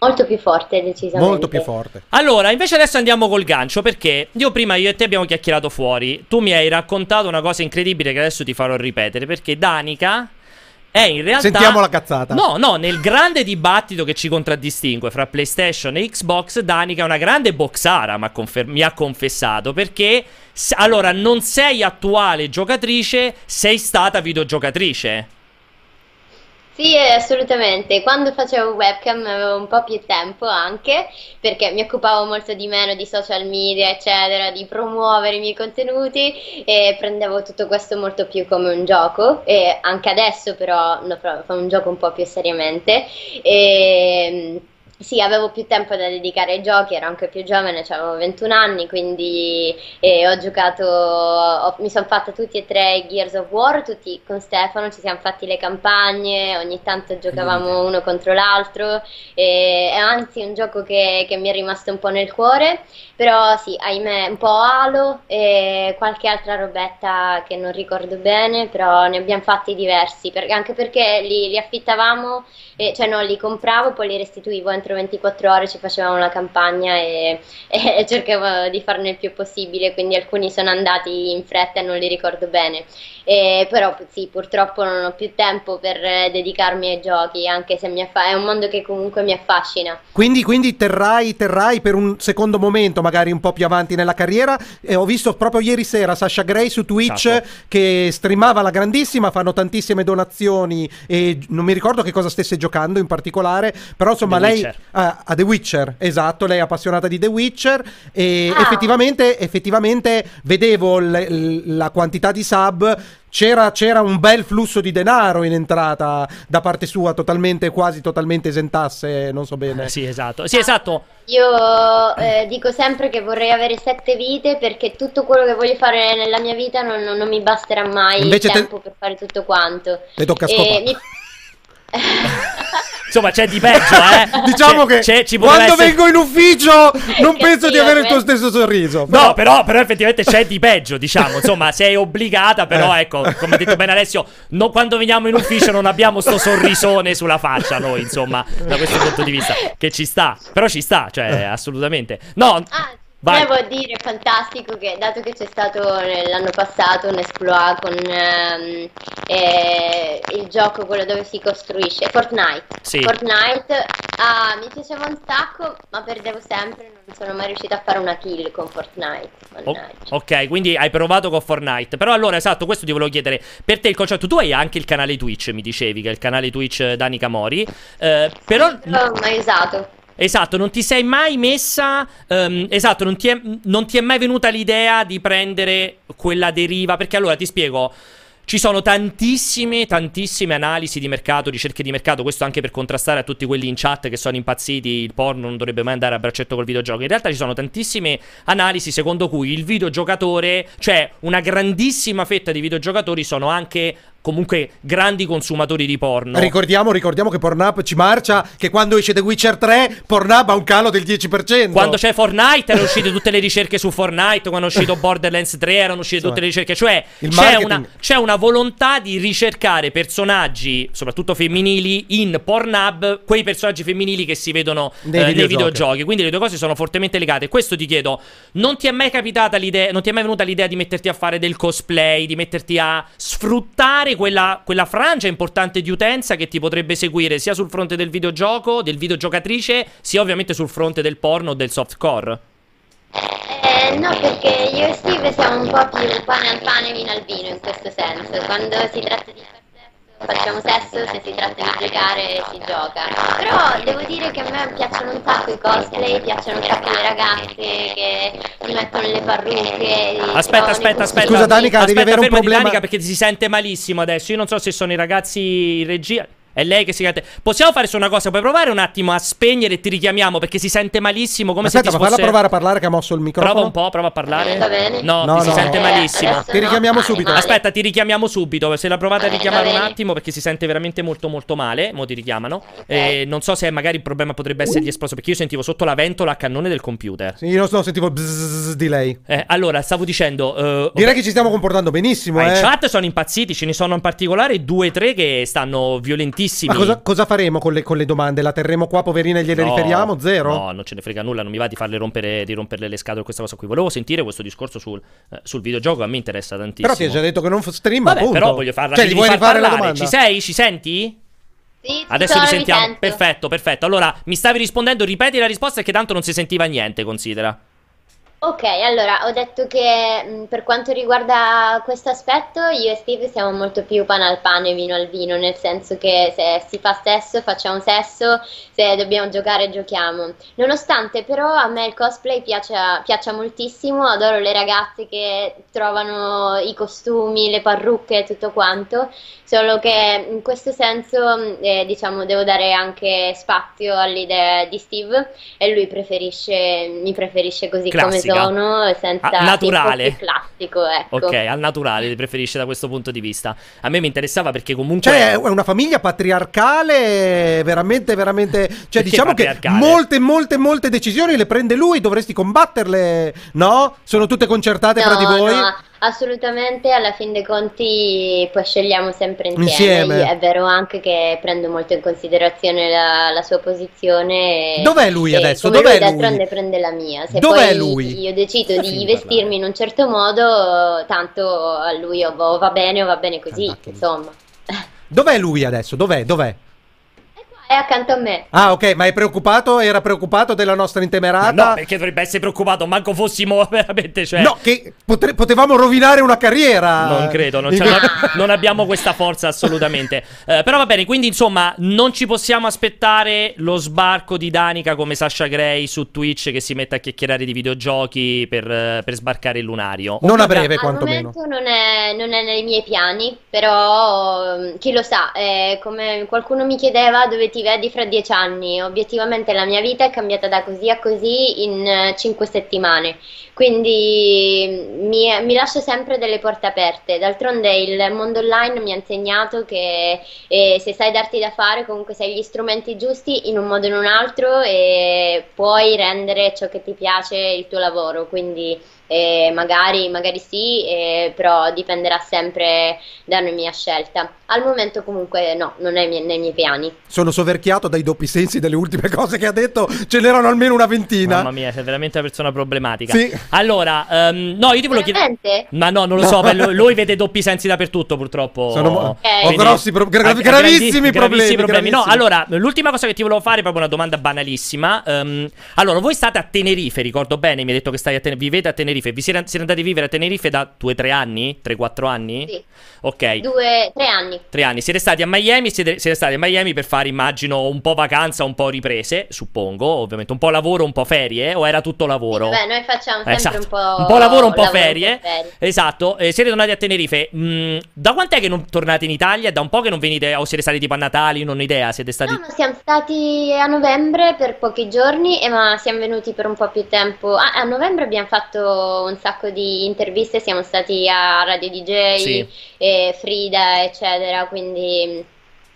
Molto più forte, decisamente. Molto più forte. Allora, invece adesso andiamo col gancio, perché io prima io e te abbiamo chiacchierato fuori. Tu mi hai raccontato una cosa incredibile che adesso ti farò ripetere, perché Danica è in realtà... Sentiamo la cazzata. No, no, nel grande dibattito che ci contraddistingue fra PlayStation e Xbox, Danica è una grande boxara, ma confer- mi ha confessato, perché... Allora, non sei attuale giocatrice, sei stata videogiocatrice. Sì, assolutamente. Quando facevo webcam avevo un po' più tempo anche perché mi occupavo molto di meno di social media, eccetera, di promuovere i miei contenuti e prendevo tutto questo molto più come un gioco e anche adesso però lo fa un gioco un po' più seriamente. E, sì, avevo più tempo da dedicare ai giochi, ero anche più giovane, avevo 21 anni, quindi eh, ho giocato, ho, mi sono fatta tutti e tre i Gears of War, tutti con Stefano, ci siamo fatti le campagne, ogni tanto giocavamo uno contro l'altro, e, e anzi è un gioco che, che, mi è rimasto un po' nel cuore, però sì, ahimè, un po' Halo e qualche altra robetta che non ricordo bene, però ne abbiamo fatti diversi, per, anche perché li, li affittavamo, eh, cioè no, li compravo, poi li restituivo entro 24 ore ci facevamo una campagna e, e, cercavo di farne il più possibile, quindi alcuni sono andati in fretta e non li ricordo bene. E, però sì, purtroppo non ho più tempo per dedicarmi ai giochi, anche se affa- è un mondo che comunque mi affascina. Quindi, quindi terrai, terrai, per un secondo momento, magari un po' più avanti nella carriera. E ho visto proprio ieri sera Sasha Gray su Twitch esatto. che streamava la grandissima, fanno tantissime donazioni e non mi ricordo che cosa stesse giocando in particolare, però insomma The lei a, a, The Witcher, esatto, lei è appassionata di The Witcher e ah. effettivamente, effettivamente vedevo le, la quantità di sub c'era, c'era, un bel flusso di denaro in entrata da parte sua, totalmente, quasi totalmente esentasse, non so bene. Eh, sì, esatto. Sì, esatto. Io eh, dico sempre che vorrei avere sette vite perché tutto quello che voglio fare nella mia vita non, non, non mi basterà mai Invece il tempo te... per fare tutto quanto. Le tocca scopare. Mi... Insomma, c'è di peggio, eh. diciamo c'è, che c'è, quando essere... vengo in ufficio non penso di avere il tuo stesso sorriso. Però... No, però, però, effettivamente c'è di peggio, diciamo. Insomma, sei obbligata, però eh. ecco, come ha detto bene Alessio, no, quando veniamo in ufficio non abbiamo sto sorrisone sulla faccia noi, insomma, da questo punto di vista. Che ci sta. Però ci sta, cioè, assolutamente. No... Ah. Vai. Devo dire, fantastico che dato che c'è stato l'anno passato un exploit con ehm, eh, il gioco, quello dove si costruisce, Fortnite. Sì. Fortnite ah, mi piaceva un sacco, ma perdevo sempre, non sono mai riuscita a fare una kill con Fortnite. Oh, ok, quindi hai provato con Fortnite. Però allora, esatto, questo ti volevo chiedere. Per te il concetto, tu hai anche il canale Twitch, mi dicevi, che è il canale Twitch Dani Camori. Eh, però... Non l'ho mai usato. Esatto, non ti sei mai messa. Um, esatto, non ti, è, non ti è mai venuta l'idea di prendere quella deriva. Perché allora ti spiego. Ci sono tantissime, tantissime analisi di mercato, ricerche di mercato, questo anche per contrastare a tutti quelli in chat che sono impazziti, il porno non dovrebbe mai andare a braccetto col videogioco. In realtà ci sono tantissime analisi secondo cui il videogiocatore, cioè una grandissima fetta di videogiocatori sono anche comunque grandi consumatori di porno. Ricordiamo, ricordiamo che Pornhub ci marcia che quando esce The Witcher 3 Pornhub ha un calo del 10%. Quando c'è Fortnite erano uscite tutte le ricerche su Fortnite, quando è uscito Borderlands 3 erano uscite tutte le ricerche, cioè c'è una, c'è una, volontà di ricercare personaggi, soprattutto femminili, in Pornhub, quei personaggi femminili che si vedono nei, eh, nei videogiochi. Quindi le due cose sono fortemente legate. Questo ti chiedo, non ti è mai capitata l'idea, non ti è mai venuta l'idea di metterti a fare del cosplay, di metterti a sfruttare quella, quella frangia importante di utenza che ti potrebbe seguire sia sul fronte del videogioco, del videogiocatrice, sia ovviamente sul fronte del porno o del softcore. Eh, no, perché io e Steve siamo un po' più pane al pane, vino al vino in questo senso. Quando si tratta di facciamo sesso, se si tratta di giocare si gioca. Però devo dire che a me piacciono un sacco i cosplay, piacciono un sacco le ragazze che si mettono le parrucche. Aspetta, aspetta, aspetta. Scusa Danica, devi avere un problema. Danica perché si sente malissimo adesso. Io non so se sono i ragazzi in regia. È lei che si canta. Possiamo fare solo una cosa? Puoi provare un attimo a spegnere e ti richiamiamo perché si sente malissimo. Come Aspetta, se ti ma fosse... farla provare a parlare che ha mosso il microfono. Prova un po', prova a parlare. Va bene. No, No, ti si no. sente Eh, malissimo. Ti richiamiamo subito. Aspetta, ti richiamiamo subito. Se la provate a richiamare un attimo perché si sente veramente molto molto male. Mo ti richiamano. E non so se magari il problema potrebbe essergli esploso perché io sentivo sotto la ventola a cannone del computer. Sì, io no, sentivo bzzz di lei. Eh, allora, stavo dicendo. eh, Direi che ci stiamo comportando benissimo, ma in eh. chat sono impazziti, ce ne sono in particolare due o tre che stanno violentissimi. Ma cosa, cosa faremo con le, con le domande? La terremo qua, poverina, e gliele No, riferiamo? Zero? No, non ce ne frega nulla, non mi va di farle rompere, di romperle le scatole questa cosa qui. Volevo sentire questo discorso sul, eh, sul videogioco, a me interessa tantissimo. Però ti ha già detto che non stream, Vabbè, appunto. però voglio farla Cioè, gli vuoi far rifare la parlare. domanda? Ci sei? Ci senti? Sì, Adesso sono, vi sentiamo. sento. Perfetto, perfetto. Allora, mi stavi rispondendo, ripeti la risposta che tanto non si sentiva niente, considera. Ok, allora ho detto che mh, per quanto riguarda questo aspetto, io e Steve siamo molto più pane al pane, vino al vino, nel senso che se si fa sesso, facciamo sesso, se dobbiamo giocare, giochiamo. Nonostante però a me il cosplay piaccia moltissimo, adoro le ragazze che trovano i costumi, le parrucche e tutto quanto, solo che in questo senso, mh, eh, diciamo, devo dare anche spazio all'idea di Steve e lui preferisce, mi preferisce così Classica. come sono, senza Ah, naturale. un po' più classico, ecco. Ok, al naturale, li preferisce da questo punto di vista. A me mi interessava perché comunque. Cioè, è una famiglia patriarcale, veramente, veramente. Cioè, Perché diciamo che patriarcale? molte, molte, molte decisioni le prende lui. Dovresti combatterle, no? Sono tutte concertate fra di No, voi. no, assolutamente, alla fin dei conti poi scegliamo sempre insieme. Insieme. È vero anche che prendo molto in considerazione la, la sua posizione. Dov'è lui adesso? Dov'è lui lui? d'altronde prende la mia. Se Dov'è poi lui? io decido Sta di vestirmi in un certo modo, tanto a lui o o va bene o va bene così, insomma. Dov'è lui adesso? Dov'è? Dov'è? È accanto a me. Ah, ok, ma è preoccupato? Era preoccupato della nostra intemerata? no, perché dovrebbe essere preoccupato, manco fossimo veramente. Cioè... No, che potre- potevamo rovinare una carriera. Non credo, non, non abbiamo questa forza assolutamente. Eh, però va bene, quindi insomma, non ci possiamo aspettare lo sbarco di Danica come Sasha Gray su Twitch che si mette a chiacchierare di videogiochi per, eh, per sbarcare il lunario. Non a breve, Al quantomeno. momento non è, non è nei miei piani, però mm, chi lo sa, eh, come qualcuno mi chiedeva dove ti vedi fra dieci anni, obiettivamente la mia vita è cambiata da così a così in eh, cinque settimane, quindi mm, mi, mi lascio sempre delle porte aperte, d'altronde il mondo online mi ha insegnato che eh, se sai darti da fare comunque sai gli strumenti giusti in un modo o in un altro e puoi rendere ciò che ti piace il tuo lavoro, quindi... Eh, magari, magari sì, eh, però dipenderà sempre da una mia scelta. Al momento comunque no, non è mie- nei miei piani. Sono soverchiato dai doppi sensi delle ultime cose che ha detto. Ce n'erano almeno una ventina. Mamma mia, sei veramente una persona problematica. Sì. Allora, ehm, no, io ti volevo chiedere. Ma no, non lo No. so, beh, lui, lui vede doppi sensi dappertutto, purtroppo. Sono mo- Ok. Ho grossi pro- gra- ha gravissimi grandi- problemi. No, gravissimi. allora, l'ultima cosa che ti volevo fare è proprio una domanda banalissima. Ehm, allora, voi state a Tenerife, ricordo bene, mi hai detto che stai a Tenerife, vivete a Tenerife. Vi siete, siete andati a vivere a Tenerife da 2-3 anni? 3-4 anni? Sì, Ok. due, tre anni. Tre anni, siete stati a Miami, siete, siete stati a Miami per fare, immagino, un po' vacanza, un po' riprese, suppongo, ovviamente, un po' lavoro, un po' ferie, o era tutto lavoro? Beh, noi facciamo sempre Esatto. un po', Un po' lavoro, un po' lavoro, ferie. un po' ferie. Esatto, eh, siete tornati a Tenerife. Mm, da quant'è che non tornate in Italia? Da un po' che non venite, o siete stati tipo a Natale? Non ho idea, siete stati... No, siamo stati a novembre per pochi giorni, e ma siamo venuti per un po' più tempo. Ah, a novembre abbiamo fatto un sacco di interviste, siamo stati a Radio DJ, Sì. Frida, eccetera, quindi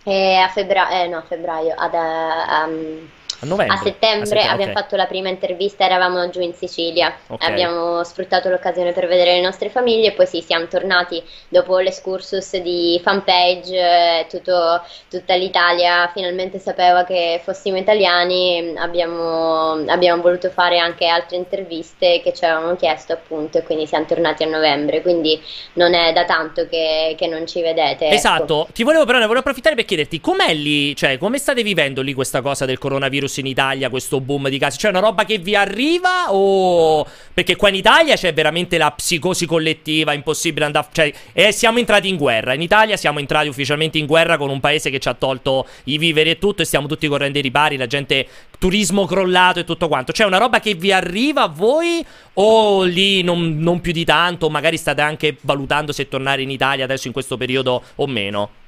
eh, a febbraio, eh, no, a febbraio, ad, eh, um, A, novembre, a settembre a abbiamo okay. fatto la prima intervista, eravamo giù in Sicilia, okay. abbiamo sfruttato l'occasione per vedere le nostre famiglie e poi sì, siamo tornati dopo l'escursus di fanpage, eh, tutto, tutta l'Italia finalmente sapeva che fossimo italiani, abbiamo, abbiamo voluto fare anche altre interviste che ci avevano chiesto appunto e quindi siamo tornati a novembre, quindi non è da tanto che, che non ci vedete. Ecco. Esatto, ecco. ti volevo però ne volevo approfittare per chiederti com'è lì, cioè come state vivendo lì questa cosa del coronavirus in Italia, questo boom di casi? Cioè una roba che vi arriva o... Perché qua in Italia c'è veramente la psicosi collettiva, impossibile andare... Cioè eh, siamo entrati in guerra, in Italia siamo entrati ufficialmente in guerra con un paese che ci ha tolto i viveri e tutto e stiamo tutti correndo ai ripari, la gente turismo crollato e tutto quanto. C'è una roba che vi arriva a voi o lì non, non più di tanto, magari state anche valutando se tornare in Italia adesso in questo periodo o meno?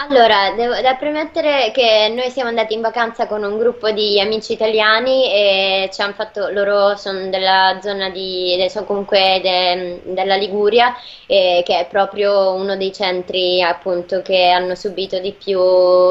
Allora, devo da premettere che noi siamo andati in vacanza con un gruppo di amici italiani e ci hanno fatto, loro sono della zona di, sono comunque de, della Liguria, eh, che è proprio uno dei centri appunto che hanno subito di più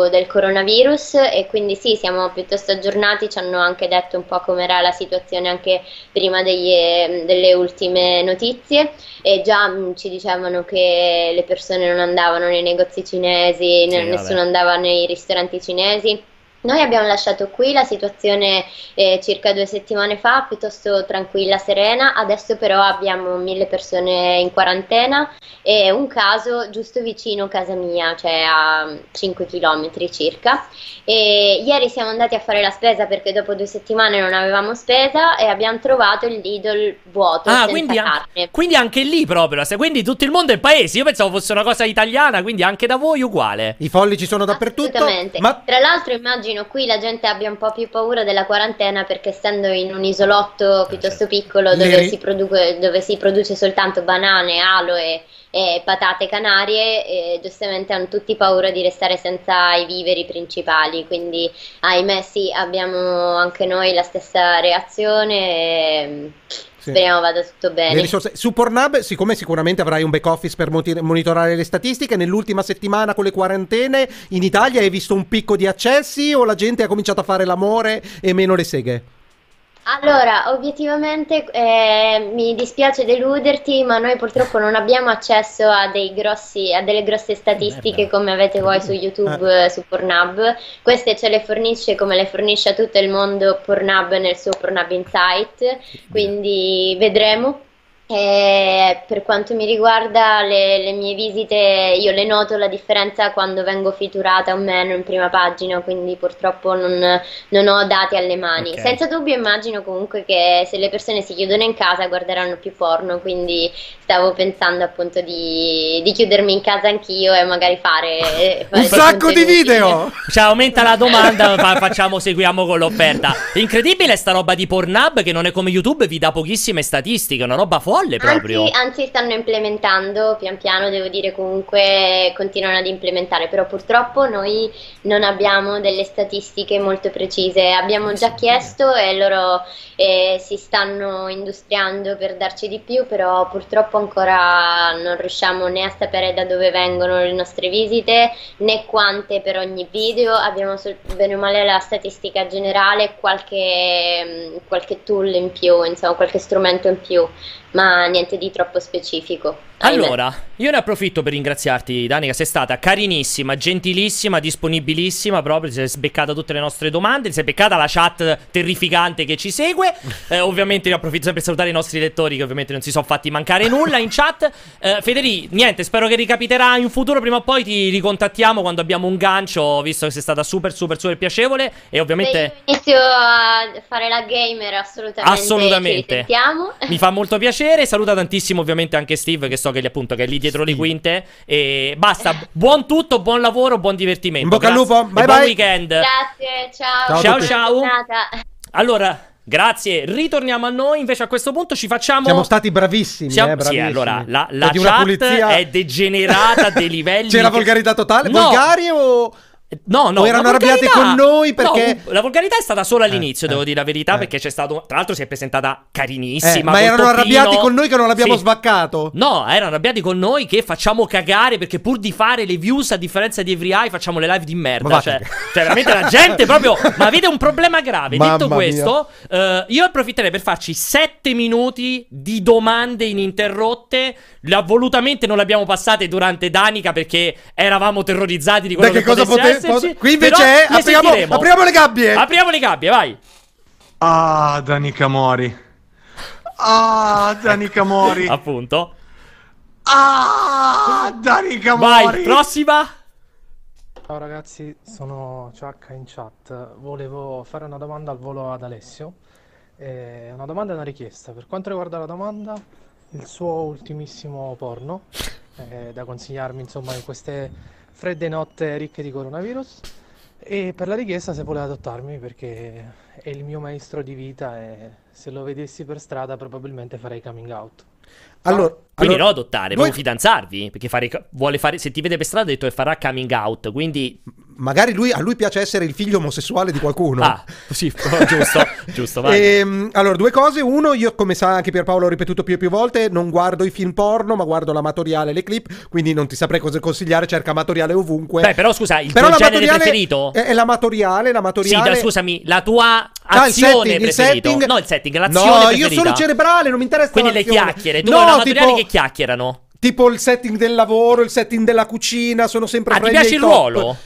del coronavirus. E quindi sì, siamo piuttosto aggiornati, ci hanno anche detto un po' com'era la situazione anche prima degli, delle ultime notizie. E già mh, ci dicevano che le persone non andavano nei negozi cinesi sì, nessuno andava nei ristoranti cinesi. Noi abbiamo lasciato qui la situazione eh, circa due settimane fa, piuttosto tranquilla, serena, adesso però abbiamo mille persone in quarantena e un caso giusto vicino a casa mia, cioè a 5 km circa. E ieri siamo andati a fare la spesa perché dopo due settimane non avevamo spesa e abbiamo trovato il Lidl vuoto. Ah, quindi, an- quindi, anche lì proprio, quindi tutto il mondo è paese. Io pensavo fosse una cosa italiana, quindi anche da voi uguale. I folli ci sono dappertutto. Assolutamente. Ma... Tra l'altro immagino immagino qui la gente abbia un po' più paura della quarantena perché essendo in un isolotto piuttosto piccolo dove, si, produ- dove si, produce soltanto banane, aloe e patate canarie, giustamente hanno tutti paura di restare senza i viveri principali, quindi ahimè sì, abbiamo anche noi la stessa reazione. E. Speriamo vada tutto bene. Su Pornhub, siccome sicuramente avrai un back office per monitorare le statistiche, nell'ultima settimana con le quarantene in Italia hai visto un picco di accessi o la gente ha cominciato a fare l'amore e meno le seghe? Allora, obiettivamente eh, mi dispiace deluderti, ma noi purtroppo non abbiamo accesso a, grossi, a delle grosse statistiche come avete voi su YouTube, eh. su Pornhub. Queste ce le fornisce come le fornisce a tutto il mondo Pornhub nel suo Pornhub Insight, quindi vedremo. E per quanto mi riguarda le, le, mie visite, io le noto la differenza quando vengo fiturata o meno in prima pagina, quindi purtroppo non, non ho dati alle mani. Okay. Senza dubbio immagino comunque che se le persone si chiudono in casa guarderanno più porno, quindi stavo pensando appunto di, di chiudermi in casa anch'io e magari fare... fare Un sacco di video! Cioè aumenta la domanda, fa, facciamo, seguiamo con l'offerta. Incredibile sta roba di Pornhub che non è come YouTube, vi dà pochissime statistiche, una roba folle proprio. Anzi, anzi, stanno implementando pian piano, devo dire comunque continuano ad implementare, però purtroppo noi non abbiamo delle statistiche molto precise. Abbiamo già chiesto e loro eh, si stanno industriando per darci di più, però purtroppo ancora non riusciamo né a sapere da dove vengono le nostre visite né quante per ogni video. Abbiamo bene o male la statistica generale, qualche, mm, qualche tool in più, insomma qualche strumento in più ma niente di troppo specifico. Allora, io ne approfitto per ringraziarti, Danica. Sei stata carinissima, gentilissima, disponibilissima. Proprio, ti sei sbeccata tutte le nostre domande. Ti sei beccata la chat terrificante che ci segue. Eh, ovviamente, io approfitto sempre per salutare i nostri lettori, che ovviamente non si sono fatti mancare nulla in chat. Eh, Federico, niente, spero che ricapiterà in futuro. Prima o poi ti ricontattiamo quando abbiamo un gancio, visto che sei stata super, super, super piacevole. E ovviamente. Se inizio a fare la gamer, assolutamente. Assolutamente. Mi fa molto piacere. Saluta tantissimo, ovviamente, anche Steve, che so che, appunto, che è lì dietro sì. le quinte. E basta, buon tutto, buon lavoro, buon divertimento. In bocca al lupo, bye buon bye. weekend. Grazie, ciao. Ciao, ciao. ciao. Allora, Grazie, ritorniamo a noi. Invece a questo punto ci facciamo. Siamo stati bravissimi. Siamo... Eh, bravissimi. Sì, allora la, la chat pulizia... è degenerata a dei livelli. C'era che... volgarità totale? No. Volgari o No, no, o erano arrabbiati con noi perché... No, la volgarità è stata solo all'inizio, eh, devo eh, dire la verità, eh. perché c'è stato... Tra l'altro si è presentata carinissima. Eh, ma erano arrabbiati con noi che non l'abbiamo sì. svaccato? No, erano arrabbiati con noi che facciamo cagare perché pur di fare le views, a differenza di Every Eye, facciamo le live di merda. Cioè, cioè, veramente la gente proprio... ma avete un problema grave. Mamma Detto questo, uh, io approfitterei per farci sette minuti di domande ininterrotte. La, volutamente non le abbiamo passate durante Danica perché eravamo terrorizzati di quello da che, che cosa poteva esserci. Qui invece è, apriamo, apriamo, le gabbie. Apriamo le gabbie, vai. Ah, Dani Camori. Ah, Dani Camori. Appunto. Ah, Dani Camori. Vai, prossima. Ciao ragazzi, sono Ciacca in chat. Volevo fare una domanda al volo ad Alessio. Eh, una domanda e una richiesta. Per quanto riguarda la domanda, il suo ultimissimo porno, eh, da consigliarmi insomma in queste fredde notte ricche di coronavirus. E per la richiesta se vuole adottarmi perché è il mio maestro di vita e se lo vedessi per strada probabilmente farei coming out. Allora, quindi allora, no adottare, vuoi fidanzarvi? Perché fare, vuole fare, se ti vede per strada ha detto che farà coming out, quindi... Magari lui, a lui piace essere il figlio omosessuale di qualcuno. Ah, sì, giusto, giusto, vai. E, ehm, allora, due cose. Uno, io come sa anche Pierpaolo ho ripetuto più e più volte, non guardo i film porno, ma guardo l'amatoriale e le clip, quindi non ti saprei cosa consigliare, cerca amatoriale ovunque. Beh, però scusa, il però tuo genere preferito? È, è l'amatoriale, l'amatoriale... Sì, scusami, la tua azione ah, il setting, preferito. Il setting... No, il setting, l'azione no, preferita. io sono cerebrale, non mi interessa Quindi le chiacchiere, tu no, amatoriali tipo... che chiacchierano. Tipo il setting del lavoro, il setting della cucina, sono sempre ah, ti piace il top. ruolo?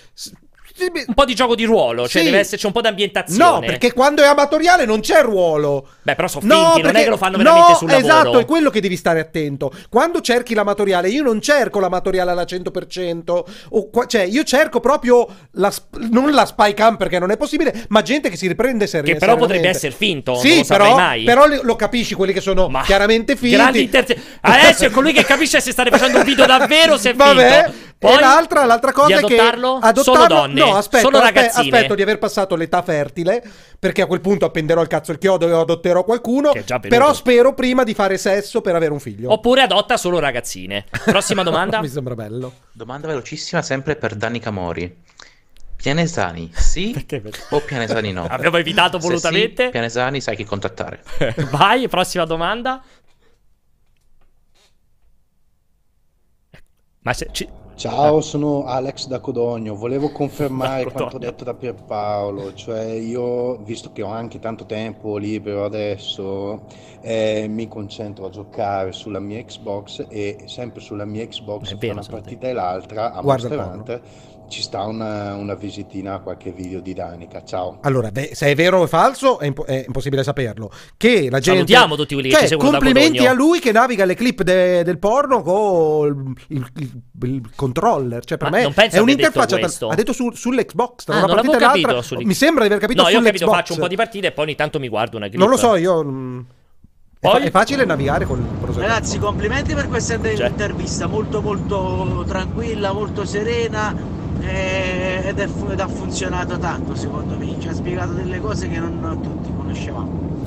Un po' di gioco di ruolo, cioè sì. deve esserci un po' di ambientazione. No, perché quando è amatoriale non c'è ruolo. Beh, però sono finti, no, perché... non è che lo fanno veramente no, sul lavoro. Esatto, è quello che devi stare attento. Quando cerchi l'amatoriale, io non cerco l'amatoriale alla 100%, o qua... cioè io cerco proprio la non la spy cam perché non è possibile, ma gente che si riprende seriamente. Che però potrebbe essere finto, sì, però, però lo capisci quelli che sono ma chiaramente finti. Grandi interze... Adesso è colui che capisce se state facendo un video davvero se è Vabbè, finto. Poi, e l'altra, l'altra cosa è che adottarlo solo donne, no, aspetto, solo aspetto, aspetto di aver passato l'età fertile, perché a quel punto appenderò il cazzo il chiodo e adotterò qualcuno. Però spero prima di fare sesso per avere un figlio. Oppure adotta solo ragazzine. Prossima domanda. Mi sembra bello. Domanda velocissima, sempre per Danny Camori. Pianesani sì perché? o Pianesani no? Abbiamo evitato volutamente. Sì, Pianesani sai chi contattare. Vai, prossima domanda. Ma se, ci, Ciao, sono Alex da Codogno. Volevo confermare quanto detto da Pierpaolo, cioè io, visto che ho anche tanto tempo libero adesso, eh, mi concentro a giocare sulla mia Xbox e sempre sulla mia Xbox tra una partita e l'altra a Guarda Monster Hunter ci sta una, una, visitina a qualche video di Danica. Ciao. Allora, beh, se è vero o falso, è, impo- è, impossibile saperlo. Che la gente. Salutiamo tutti quelli che cioè, ci seguono Complimenti a lui che naviga le clip de- del porno con il, il, il, controller. Cioè, per Ma me è un'interfaccia. Detto ha detto su, sull'Xbox. Tra ah, una partita e l'altra. Sull'X... Mi sembra di aver capito. No, io ho capito, faccio un po' di partite e poi ogni tanto mi guardo una clip. Non lo so, io. Mm, poi... È, facile navigare con il proseguo. Ragazzi, complimenti per questa cioè. intervista, molto molto tranquilla, molto serena eh, ed, è, ed, ha funzionato tanto secondo me, ci ha spiegato delle cose che non tutti conoscevamo.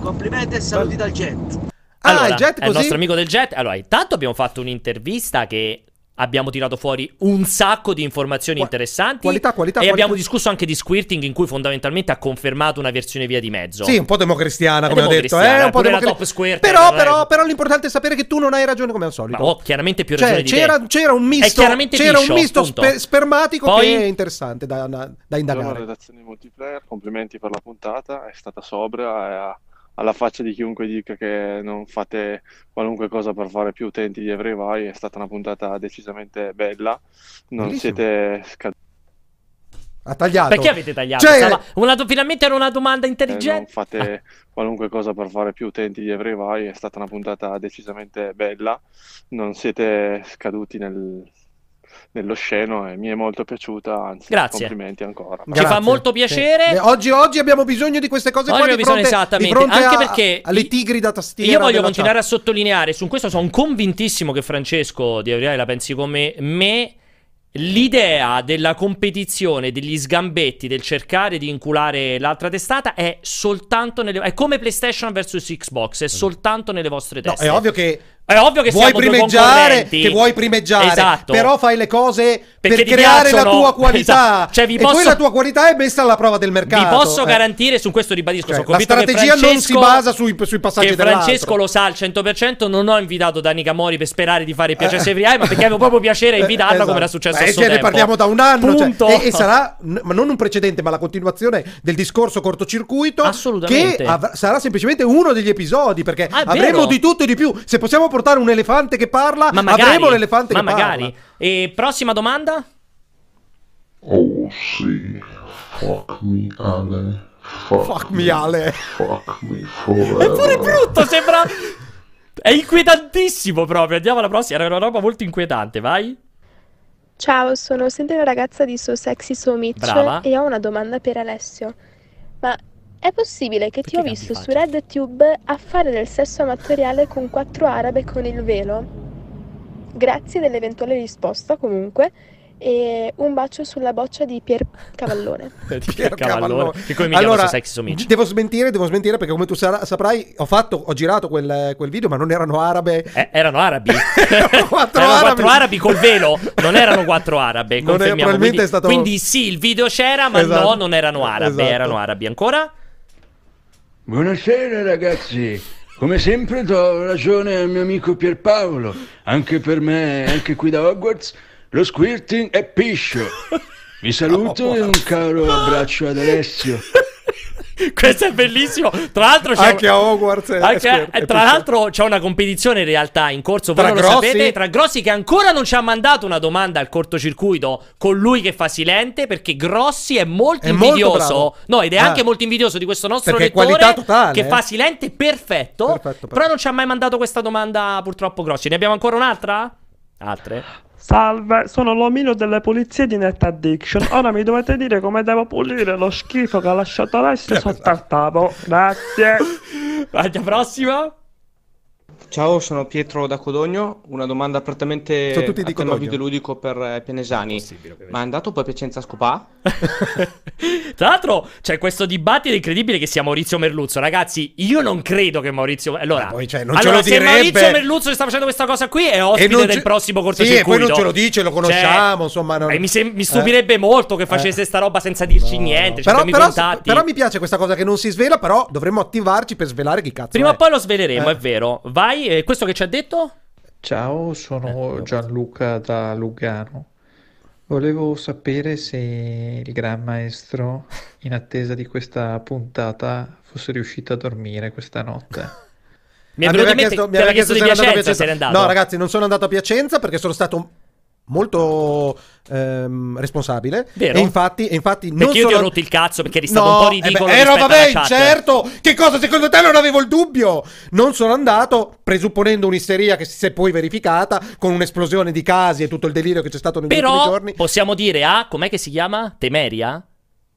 Complimenti e saluti dal jet. Ah, allora, il jet così? È il nostro amico del jet. Allora, intanto abbiamo fatto un'intervista che abbiamo tirato fuori un sacco di informazioni Qua- interessanti. Qualità, qualità. E qualità. abbiamo discusso anche di squirting, in cui fondamentalmente ha confermato una versione via di mezzo. Sì, un po' democristiana, come ho detto. Eh, un po' democri- top squirter, però, però, però, l'importante è sapere che tu non hai ragione come al solito. Ma ho chiaramente più ragione cioè, c'era, c'era, un misto, c'era piscio, un misto sper- spermatico Poi... che è interessante da, da, da indagare. Buongiorno redazione multiplayer, complimenti per la puntata, è stata sobria e ha alla faccia di chiunque dica che non fate qualunque cosa per fare più utenti di Every Vai, è stata una puntata decisamente bella, non Bellissimo. siete scaduti. Ha tagliato. Perché avete tagliato? Cioè... Stava... Una... finalmente era una domanda intelligente. Eh, non fate qualunque cosa per fare più utenti di Every Vai, è stata una puntata decisamente bella, non siete scaduti nel, nello sceno e mi è molto piaciuta, anzi Grazie. complimenti ancora. Ci fa molto piacere. Sì. Oggi, oggi, abbiamo bisogno di queste cose oggi qua di fronte, esattamente. Di Anche a, perché alle tigri da tastiera. Io voglio continuare chat. a sottolineare, su questo sono convintissimo che Francesco di Auriale la pensi come me. L'idea della competizione, degli sgambetti, del cercare di inculare l'altra testata è soltanto nelle... è come PlayStation vs Xbox, è soltanto nelle vostre teste. No, è ovvio che È ovvio che vuoi primeggiare, che vuoi primeggiare, esatto. però fai le cose Perché per creare piacciono. la tua qualità. Esatto. Cioè, vi e posso... poi la tua qualità è messa alla prova del mercato. Vi posso eh. garantire, su questo ribadisco, Cioè, la strategia non si basa sui, sui passaggi che dell'altro. Francesco lo sa al 100%, non ho invitato Dani Camori per sperare di fare piacere ai Friai, ma perché avevo proprio piacere a invitarlo Esatto. come era successo Ma a suo cioè, ne tempo. parliamo da un anno cioè, e, e sarà ma non un precedente ma la continuazione del discorso cortocircuito Assolutamente. che av- sarà semplicemente uno degli episodi perché Ah, avremo di tutto e di più se possiamo portare un elefante che parla Ma magari, avremo l'elefante ma che magari. parla E prossima domanda? Oh sì, fuck me Ale. Fuck me, Ale. Fuck me È forever. pure brutto, sembra... È inquietantissimo proprio. Andiamo alla prossima. Era una roba molto inquietante, vai. Ciao, sono sempre la ragazza di So Sexy So Mitch Brava. e ho una domanda per Alessio. Ma è possibile che ti ho visto su RedTube a fare del sesso amatoriale con quattro arabe con il velo? Grazie dell'eventuale risposta comunque e un bacio sulla boccia di Pier Cavallone. Pier Cavallone. Che come mi allora, chiama Sexy devo smentire, devo smentire perché come tu saprai ho fatto, ho girato quel, quel video ma non erano arabe Eh, erano arabi. quattro erano arabi. quattro arabi col velo. Non erano quattro arabe. È- Confermiamo. probabilmente Quindi, è stato- quindi sì, il video c'era, ma Esatto. no, non erano arabe. Esatto. Erano arabi. Ancora? Buonasera ragazzi, come sempre do ragione al mio amico Pierpaolo, anche per me, anche qui da Hogwarts, lo squirting è piscio. Vi saluto e un caro abbraccio ad Alessio. Questo è bellissimo. Tra l'altro, c'è Anche a Hogwarts è- anche- è- è eh, tra l'altro, c'è una competizione in realtà in corso. Voi Tra non lo Grossi? sapete. Tra Grossi, che ancora non ci ha mandato una domanda al cortocircuito con lui che fa silente. Perché Grossi è molto È molto invidioso. bravo. no, ed è Ah. anche molto invidioso di questo nostro Perché lettore totale, che eh. fa silente perfetto. Perfetto, Però non ci ha mai mandato questa domanda, purtroppo, Grossi. Ne abbiamo ancora un'altra? Altre? Salve, sono l'omino delle pulizie di Net Addiction. Ora mi dovete dire come devo pulire lo schifo che ha lasciato Alessio sotto al tavolo. Grazie. Alla prossima. Ciao, sono Pietro da Codogno. Una domanda prettamente Sono tutti a di tema Codogno. videoludico per eh, Pianesani. Ma è andato poi a Piacenza Scopà? Tra l'altro c'è questo dibattito incredibile che sia Maurizio Merluzzo. Ragazzi, io non credo che Maurizio. Allora, poi, cioè, non ce allora lo se direbbe- Maurizio Merluzzo sta facendo questa cosa qui è ospite del ce- prossimo Sì, cortocircuito. e poi non ce lo dice, lo conosciamo, Cioè, insomma. non- eh, mi, sem- mi stupirebbe molto che facesse sta roba senza dirci niente. Però, Però, però, contatti. però mi piace questa cosa che non si svela, però dovremmo attivarci per svelare chi cazzo Prima è. o poi lo sveleremo, Eh. è vero. Vai, eh, questo che ci ha detto? Ciao, Eh, sono Gianluca da Lugano. Volevo sapere se il Gran Maestro, in attesa di questa puntata, fosse riuscito a dormire questa notte. Mi Ah, aveva chiesto- mi aveva chiesto di se era andato a Piacenza, se n'è andato. No, ragazzi, non sono andato a Piacenza perché sono stato molto ehm, responsabile. Vero? E infatti, e infatti non Perché io ti ho rotto il cazzo perché eri stato No, un po' eh beh, ridicolo. eh, vabbè, certo. Che cosa? Secondo te non avevo il dubbio? Non sono andato, presupponendo un'isteria che si è poi verificata con un'esplosione di casi e tutto il delirio che c'è stato ultimi Però giorni. possiamo dire a com'è che si chiama? Temeria?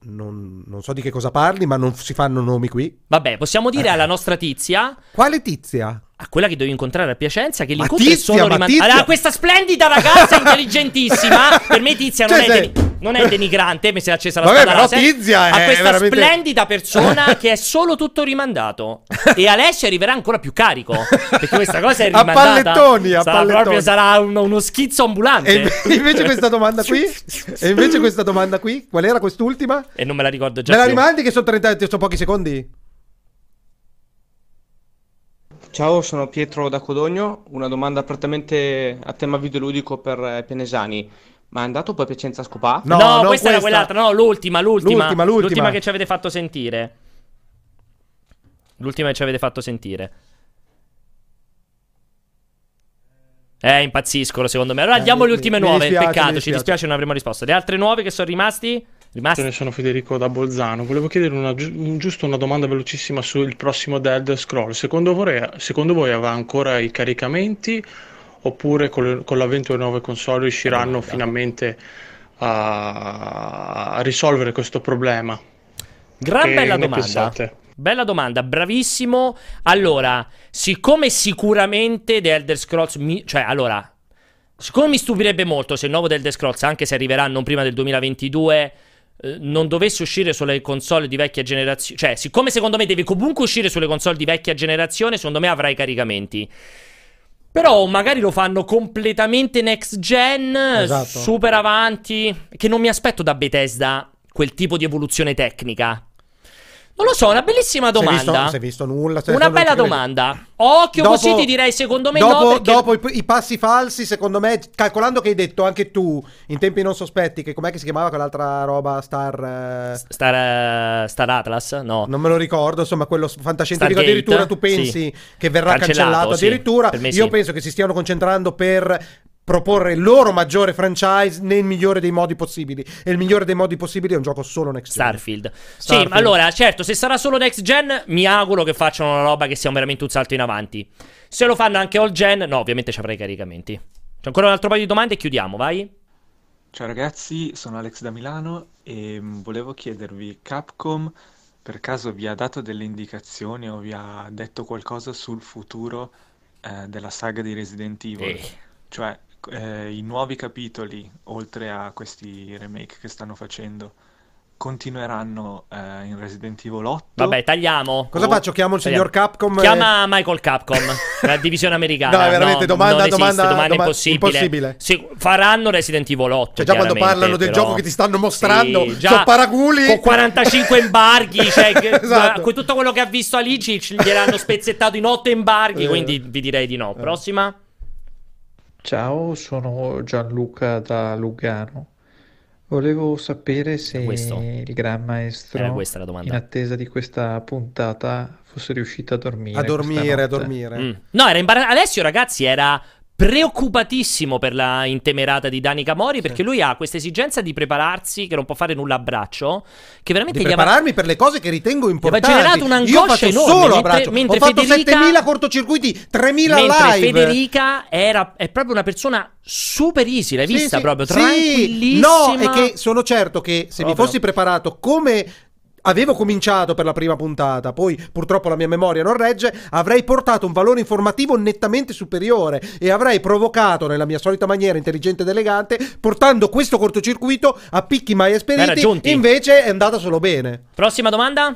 Non, non so di che cosa parli, ma non si fanno nomi qui. Vabbè, possiamo dire alla nostra tizia. Quale tizia? A quella che devi incontrare a Piacenza. Che l'incontro è solo ma rimandato. Allora, questa splendida ragazza intelligentissima. per me, Tizia non, Cioè, è, se- deni- non è denigrante. Mi si è accesa la Vabbè, spada però. Tizia A questa veramente- splendida persona che è solo tutto rimandato. e Alessio arriverà ancora più carico. Perché questa cosa è A rimandata. pallettoni, a sarà pallettoni. proprio sarà uno, uno schizzo ambulante. E inve- invece questa domanda qui? E invece questa domanda qui? Qual era quest'ultima? E non me la ricordo già Me la più. rimandi che sono 30 sono pochi secondi? Ciao, sono Pietro da Codogno. Una domanda prettamente a tema videoludico per eh, Pianesani. Ma è andato poi a Piacenza Scopà? No, non questa era questa. quell'altra. No, l'ultima, l'ultima. L'ultima, l'ultima. che ci avete fatto sentire. L'ultima che ci avete fatto sentire. Eh, impazziscono secondo me. Allora Eh, andiamo alle mi- ultime mi nuove. dispiace, Peccato, mi ci dispiace. dispiace non avremo risposto. Le altre nuove che sono rimasti? Rimasti? Ne sono Federico da Bolzano. Volevo chiedere una, giu- un- giusto una domanda velocissima sul prossimo Elder Scroll. Secondo voi, secondo voi avrà ancora i caricamenti oppure con, con l'avvento delle nuove console riusciranno finalmente a, a risolvere questo problema? Gran Che bella domanda. pensate? Bella domanda, bravissimo. Allora, siccome sicuramente The Elder Scrolls mi- cioè allora, siccome mi stupirebbe molto se il nuovo The Elder Scrolls, anche se arriverà non prima del 2022, eh, non dovesse uscire sulle console di vecchia generazione, cioè, siccome secondo me deve comunque uscire sulle console di vecchia generazione, secondo me avrà i caricamenti. Però magari lo fanno completamente next gen, Esatto. super avanti, che non mi aspetto da Bethesda quel tipo di evoluzione tecnica. Non lo so, una bellissima Si è visto- domanda. è visto nulla. Una bella domanda. Occhio Dopo- così ti direi secondo me no dopo, perché- dopo i, i passi falsi, secondo me, calcolando che hai detto anche tu in tempi non sospetti, che com'è che si chiamava quell'altra roba Star. eh, Star, eh, Star Atlas? No. Non me lo ricordo, insomma, quello fantascientifico. Stargate? Addirittura tu pensi Sì. che verrà Cancellato, cancellato. sì. Addirittura me io sì. penso che si stiano concentrando per proporre il loro maggiore franchise nel migliore dei modi possibili. E il migliore dei modi possibili è un gioco solo next gen. Starfield. Sì, Starfield. ma allora, certo, se sarà solo next gen, mi auguro che facciano una roba che sia veramente un salto in avanti. Se lo fanno anche all gen, no, ovviamente ci avrai i caricamenti. C'è ancora un altro paio di domande e chiudiamo, vai. Ciao ragazzi, sono Alex da Milano e mm, volevo chiedervi, Capcom per caso vi ha dato delle indicazioni o vi ha detto qualcosa sul futuro eh, della saga di Resident Evil? Eh. Cioè, eh, i nuovi capitoli, oltre a questi remake che stanno facendo, continueranno eh, in Resident Evil 8? Vabbè, tagliamo. Cosa faccio? Chiamo il signor. Capcom e- Chiama Michael Capcom, la divisione americana. No, è veramente domanda- non esiste, domanda- domanda doma- impossibile. impossibile. Sì, faranno Resident Evil 8. Cioè, già quando parlano del però- gioco che ti stanno mostrando, Sì, già sono paraculi. Con 45 embarghi, cioè, Esatto. con tutto quello che ha visto Alici gliel'hanno spezzettato in 8 embarghi, Eh. quindi vi direi di no. Prossima. Ciao, sono Gianluca da Lugano. Volevo sapere se questo? il Gran Maestro, questa la domanda. in attesa di questa puntata, fosse riuscito a dormire. A dormire, a questa notte. dormire. Mm. No, era imbarazzato. Alessio, ragazzi, era preoccupatissimo per la intemerata di Danica Mori perché lui ha questa esigenza di prepararsi, che non può fare nulla a braccio, che veramente Di gli aveva- prepararmi per le cose che ritengo importanti. generato Io un'angoscia faccio enorme, solo a mentre- braccio. mentre Ho fatto Federica- 7000 cortocircuiti, 3000 Mentre live. Federica era, è proprio una persona super easy, l'hai Sì, vista sì, proprio sì. tranquillissima. No, è che sono certo che se mi Proprio. fossi preparato come avevo cominciato per la prima puntata, poi purtroppo la mia memoria non regge, avrei portato un valore informativo nettamente superiore e avrei provocato nella mia solita maniera intelligente ed elegante, portando questo cortocircuito a picchi mai esperiti, invece è andata solo bene. Prossima domanda?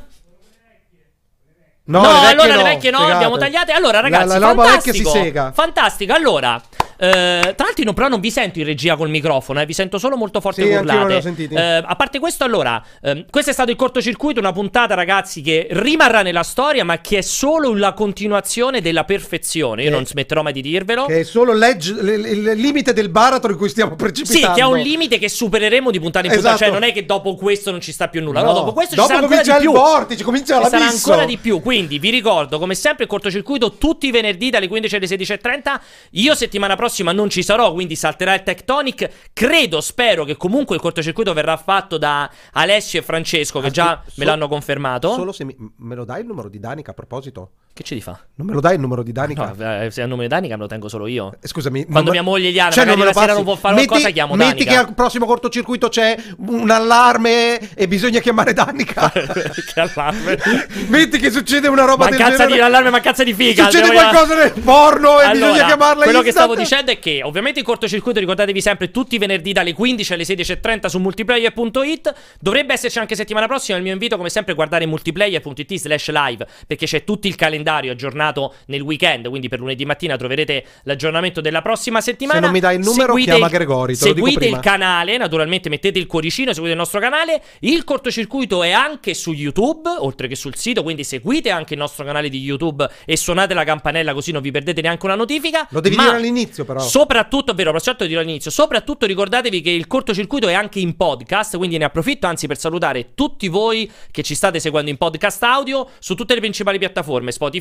No, No, le allora no, le vecchie no, spiegate. abbiamo tagliate. Allora, La- ragazzi, la roba vecchia fantastico. si sega. Fantastico. Allora, eh, tra l'altro, io però non vi sento in regia col microfono, eh, vi sento solo molto forte Sì, urlate. Eh, a parte questo, allora, ehm, questo è stato il cortocircuito, una puntata, ragazzi, che rimarrà nella storia, ma che è solo la continuazione della perfezione. Io non smetterò mai di dirvelo. Che è solo l'edge- l- l- il limite del baratro in cui stiamo Sì, precipitando. che ha un limite che supereremo di puntata in puntata. Esatto. Cioè, non è che dopo questo non ci sta più nulla. No, No. dopo questo Dopo ci sarà ancora di più. vortice, comincia Ci sarà ancora di più. Quindi vi ricordo, come sempre, il cortocircuito tutti i venerdì dalle 15 alle 16.30. Io settimana prossima non ci sarò, quindi salterà il Tectonic. Credo, spero che comunque il cortocircuito verrà fatto da Alessio e Francesco, che già so- me l'hanno confermato. Solo se mi- me lo dai il numero di Danica a proposito? Che ci fa? Non me lo dai il numero di Danica? No, eh, se è il nome di Danica me lo tengo solo io. Eh, Scusami, Quando non mia moglie Eliana Cioè, magari la sera non può fare metti, qualcosa, chiamo Metti Danica. che al prossimo cortocircuito c'è un allarme e bisogna chiamare Danica. che allarme. metti che succede una roba del Mancanza genere. di allarme, mancanza di figa. Succede qualcosa nel porno e Allora, bisogna chiamarla Quello che stavo dicendo è che ovviamente il cortocircuito ricordatevi sempre tutti i venerdì dalle 15 alle 16.30 su multiplayer.it. Dovrebbe esserci anche settimana prossima. Il mio invito, come sempre, è guardare multiplayer.it slash live perché c'è tutto il calendario aggiornato nel weekend. Quindi per lunedì mattina troverete l'aggiornamento della prossima settimana. Se non mi dai il numero, Seguite chiama Gregori, Seguite il canale, naturalmente mettete il cuoricino, seguite il nostro canale. Il cortocircuito è anche su YouTube, oltre che sul sito, quindi seguite anche il nostro canale di YouTube e suonate la campanella così non vi perdete neanche una notifica. Lo devi Ma dire all'inizio, però. Soprattutto, vero, però certo dirò all'inizio, soprattutto ricordatevi che il cortocircuito è anche in podcast, quindi ne approfitto anzi per salutare tutti voi che ci state seguendo in podcast audio su tutte le principali piattaforme, Spotify,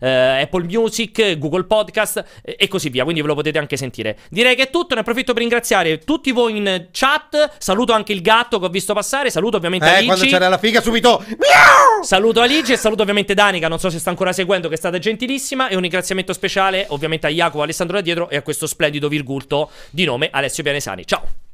eh, Apple Music, Google Podcast eh, e così via, quindi ve lo potete anche sentire. Direi che è tutto, ne approfitto per ringraziare tutti voi in chat, saluto anche il gatto che ho visto passare, saluto ovviamente Eh, Alici. quando c'era la figa subito. Saluto Alice e saluto ovviamente Danica, non so se sta ancora seguendo, che è stata gentilissima. E un ringraziamento speciale ovviamente a Jacopo Alessandro da dietro e a questo splendido virgulto di nome Alessio Pianesani. Ciao!